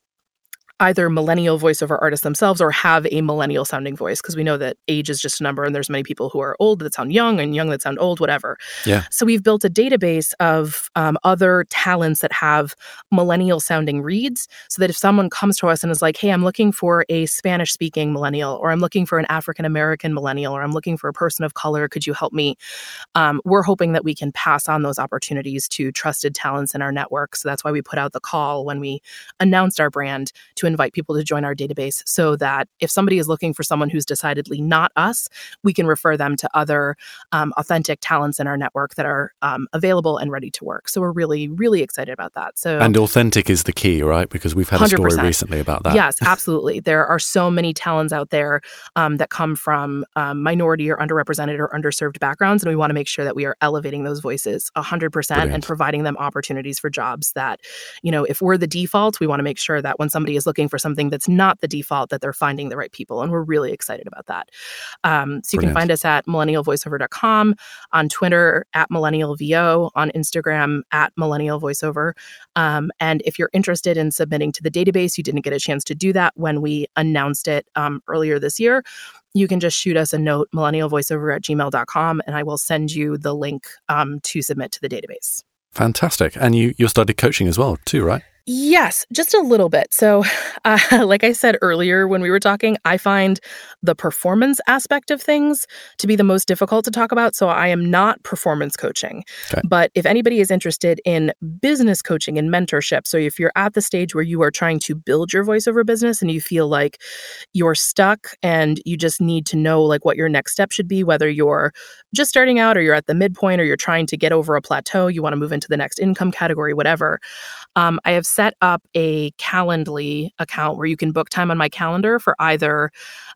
either millennial voiceover artists themselves or have a millennial sounding voice because we know that age is just a number and there's many people who are old that sound young and young that sound old whatever. Yeah. So we've built a database of um, other talents that have millennial sounding reads so that if someone comes to us and is like hey i'm looking for a spanish speaking millennial or i'm looking for an african american millennial or i'm looking for a person of color could you help me? Um, we're hoping that we can pass on those opportunities to trusted talents in our network. So that's why we put out the call when we announced our brand to invite people to join our database so that if somebody is looking for someone who's decidedly not us, we can refer them to other um, authentic talents in our network that are um, available and ready to work. So we're really, really excited about that. So and authentic is the key, right? Because we've had a story 100%. recently about that. Yes, absolutely. there are so many talents out there um, that come from um, minority or underrepresented or underserved backgrounds, and we want to make sure that we are elevating those voices 100% Brilliant. and providing them opportunities for jobs that, you know, if we're the default, we want to make sure that when somebody is looking for something that's not the default, that they're finding the right people, and we're really excited about that. Um, so you can find us at millennialvoiceover.com, on Twitter at millennialvo, on Instagram at millennialvoiceover. Um, and if you're interested in submitting to the database, you didn't get a chance to do that when we announced it um, earlier this year. You can just shoot us a note, millennialvoiceover at gmail.com, and I will send you the link um, to submit to the database. Fantastic. And you, you started coaching as well, too, right? Yes, just a little bit. So, uh, like I said earlier when we were talking, I find the performance aspect of things to be the most difficult to talk about. So, I am not performance coaching. Okay. But if anybody is interested in business coaching and mentorship, so if you're at the stage where you are trying to build your voiceover business and you feel like you're stuck and you just need to know like what your next step should be, whether you're just starting out or you're at the midpoint or you're trying to get over a plateau, you want to move into the next income category, whatever. Um, I have set up a Calendly account where you can book time on my calendar for either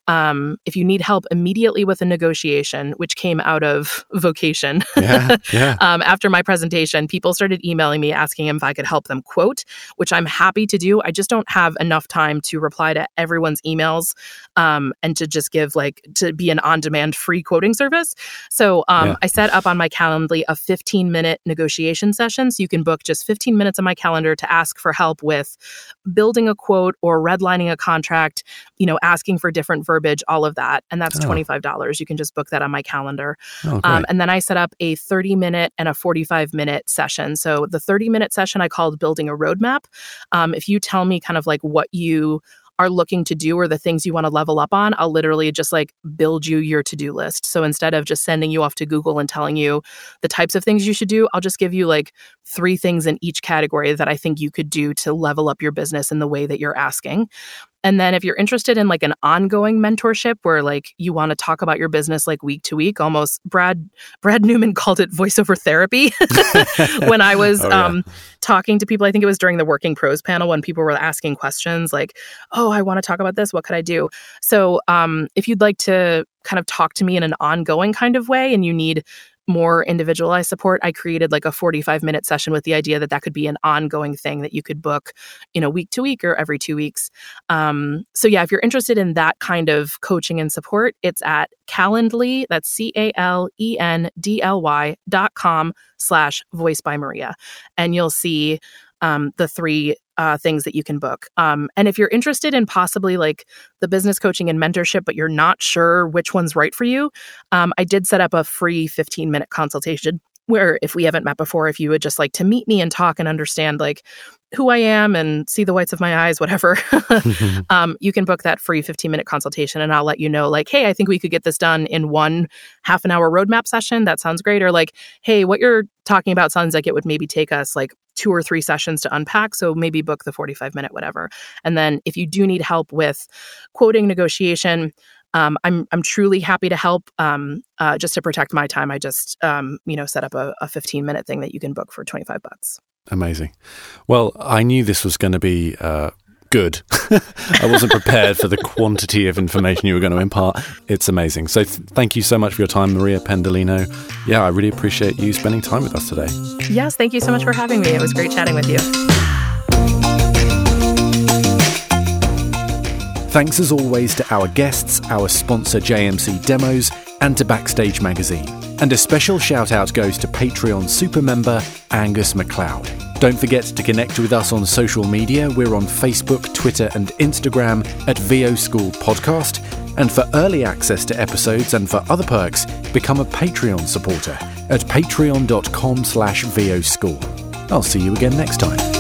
um, if you need help immediately with a negotiation, which came out of vocation. Yeah, yeah. um, after my presentation, people started emailing me asking if I could help them quote, which I'm happy to do. I just don't have enough time to reply to everyone's emails um, and to just give like to be an on demand free quoting service. So um, Yeah. I set up on my Calendly a 15 minute negotiation session. So you can book just 15 minutes on my calendar to ask for help with building a quote or redlining a contract, you know, asking for different verbiage, all of that. And that's Oh. $25. You can just book that on my calendar. Oh, Um, and then I set up a 30 minute and a 45 minute session. So the 30 minute session I called Building a Roadmap. Um, if you tell me kind of like what you are looking to do or the things you want to level up on, I'll literally just like build you your to do list. So instead of just sending you off to Google and telling you the types of things you should do, I'll just give you like three things in each category that I think you could do to level up your business in the way that you're asking. And then if you're interested in like an ongoing mentorship where like you want to talk about your business like week to week, almost Brad Brad Newman called it voiceover therapy when I was Oh, yeah. um talking to people. I think it was during the working pros panel when people were asking questions like, "Oh, I want to talk about this. What could I do?" So, um if you'd like to kind of talk to me in an ongoing kind of way and you need more individualized support, I created like a 45 minute session with the idea that that could be an ongoing thing that you could book, you know, week to week or every two weeks. Um, so yeah, if you're interested in that kind of coaching and support, it's at Calendly, that's C A L E N D L Y dot com slash voice by Maria. And you'll see um, the three uh, things that you can book. Um, and if you're interested in possibly like the business coaching and mentorship, but you're not sure which one's right for you, um, I did set up a free 15 minute consultation where if we haven't met before, if you would just like to meet me and talk and understand like who I am and see the whites of my eyes, whatever, um, you can book that free 15 minute consultation and I'll let you know, like, hey, I think we could get this done in one half an hour roadmap session. That sounds great. Or like, hey, what you're talking about sounds like it would maybe take us like two or three sessions to unpack. So maybe book the 45 minute, whatever. And then if you do need help with quoting negotiation, um, I'm I'm truly happy to help. Um, uh, just to protect my time, I just um, you know set up a, a 15 minute thing that you can book for 25 bucks. Amazing. Well, I knew this was going to be uh, good. I wasn't prepared for the quantity of information you were going to impart. It's amazing. So th- thank you so much for your time, Maria Pendolino. Yeah, I really appreciate you spending time with us today. Yes, thank you so much for having me. It was great chatting with you. Thanks as always to our guests, our sponsor JMC Demos, and to Backstage Magazine. And a special shout out goes to Patreon super member Angus McLeod. Don't forget to connect with us on social media. We're on Facebook, Twitter, and Instagram at VO School Podcast. And for early access to episodes and for other perks, become a Patreon supporter at patreon.com slash VO School. I'll see you again next time.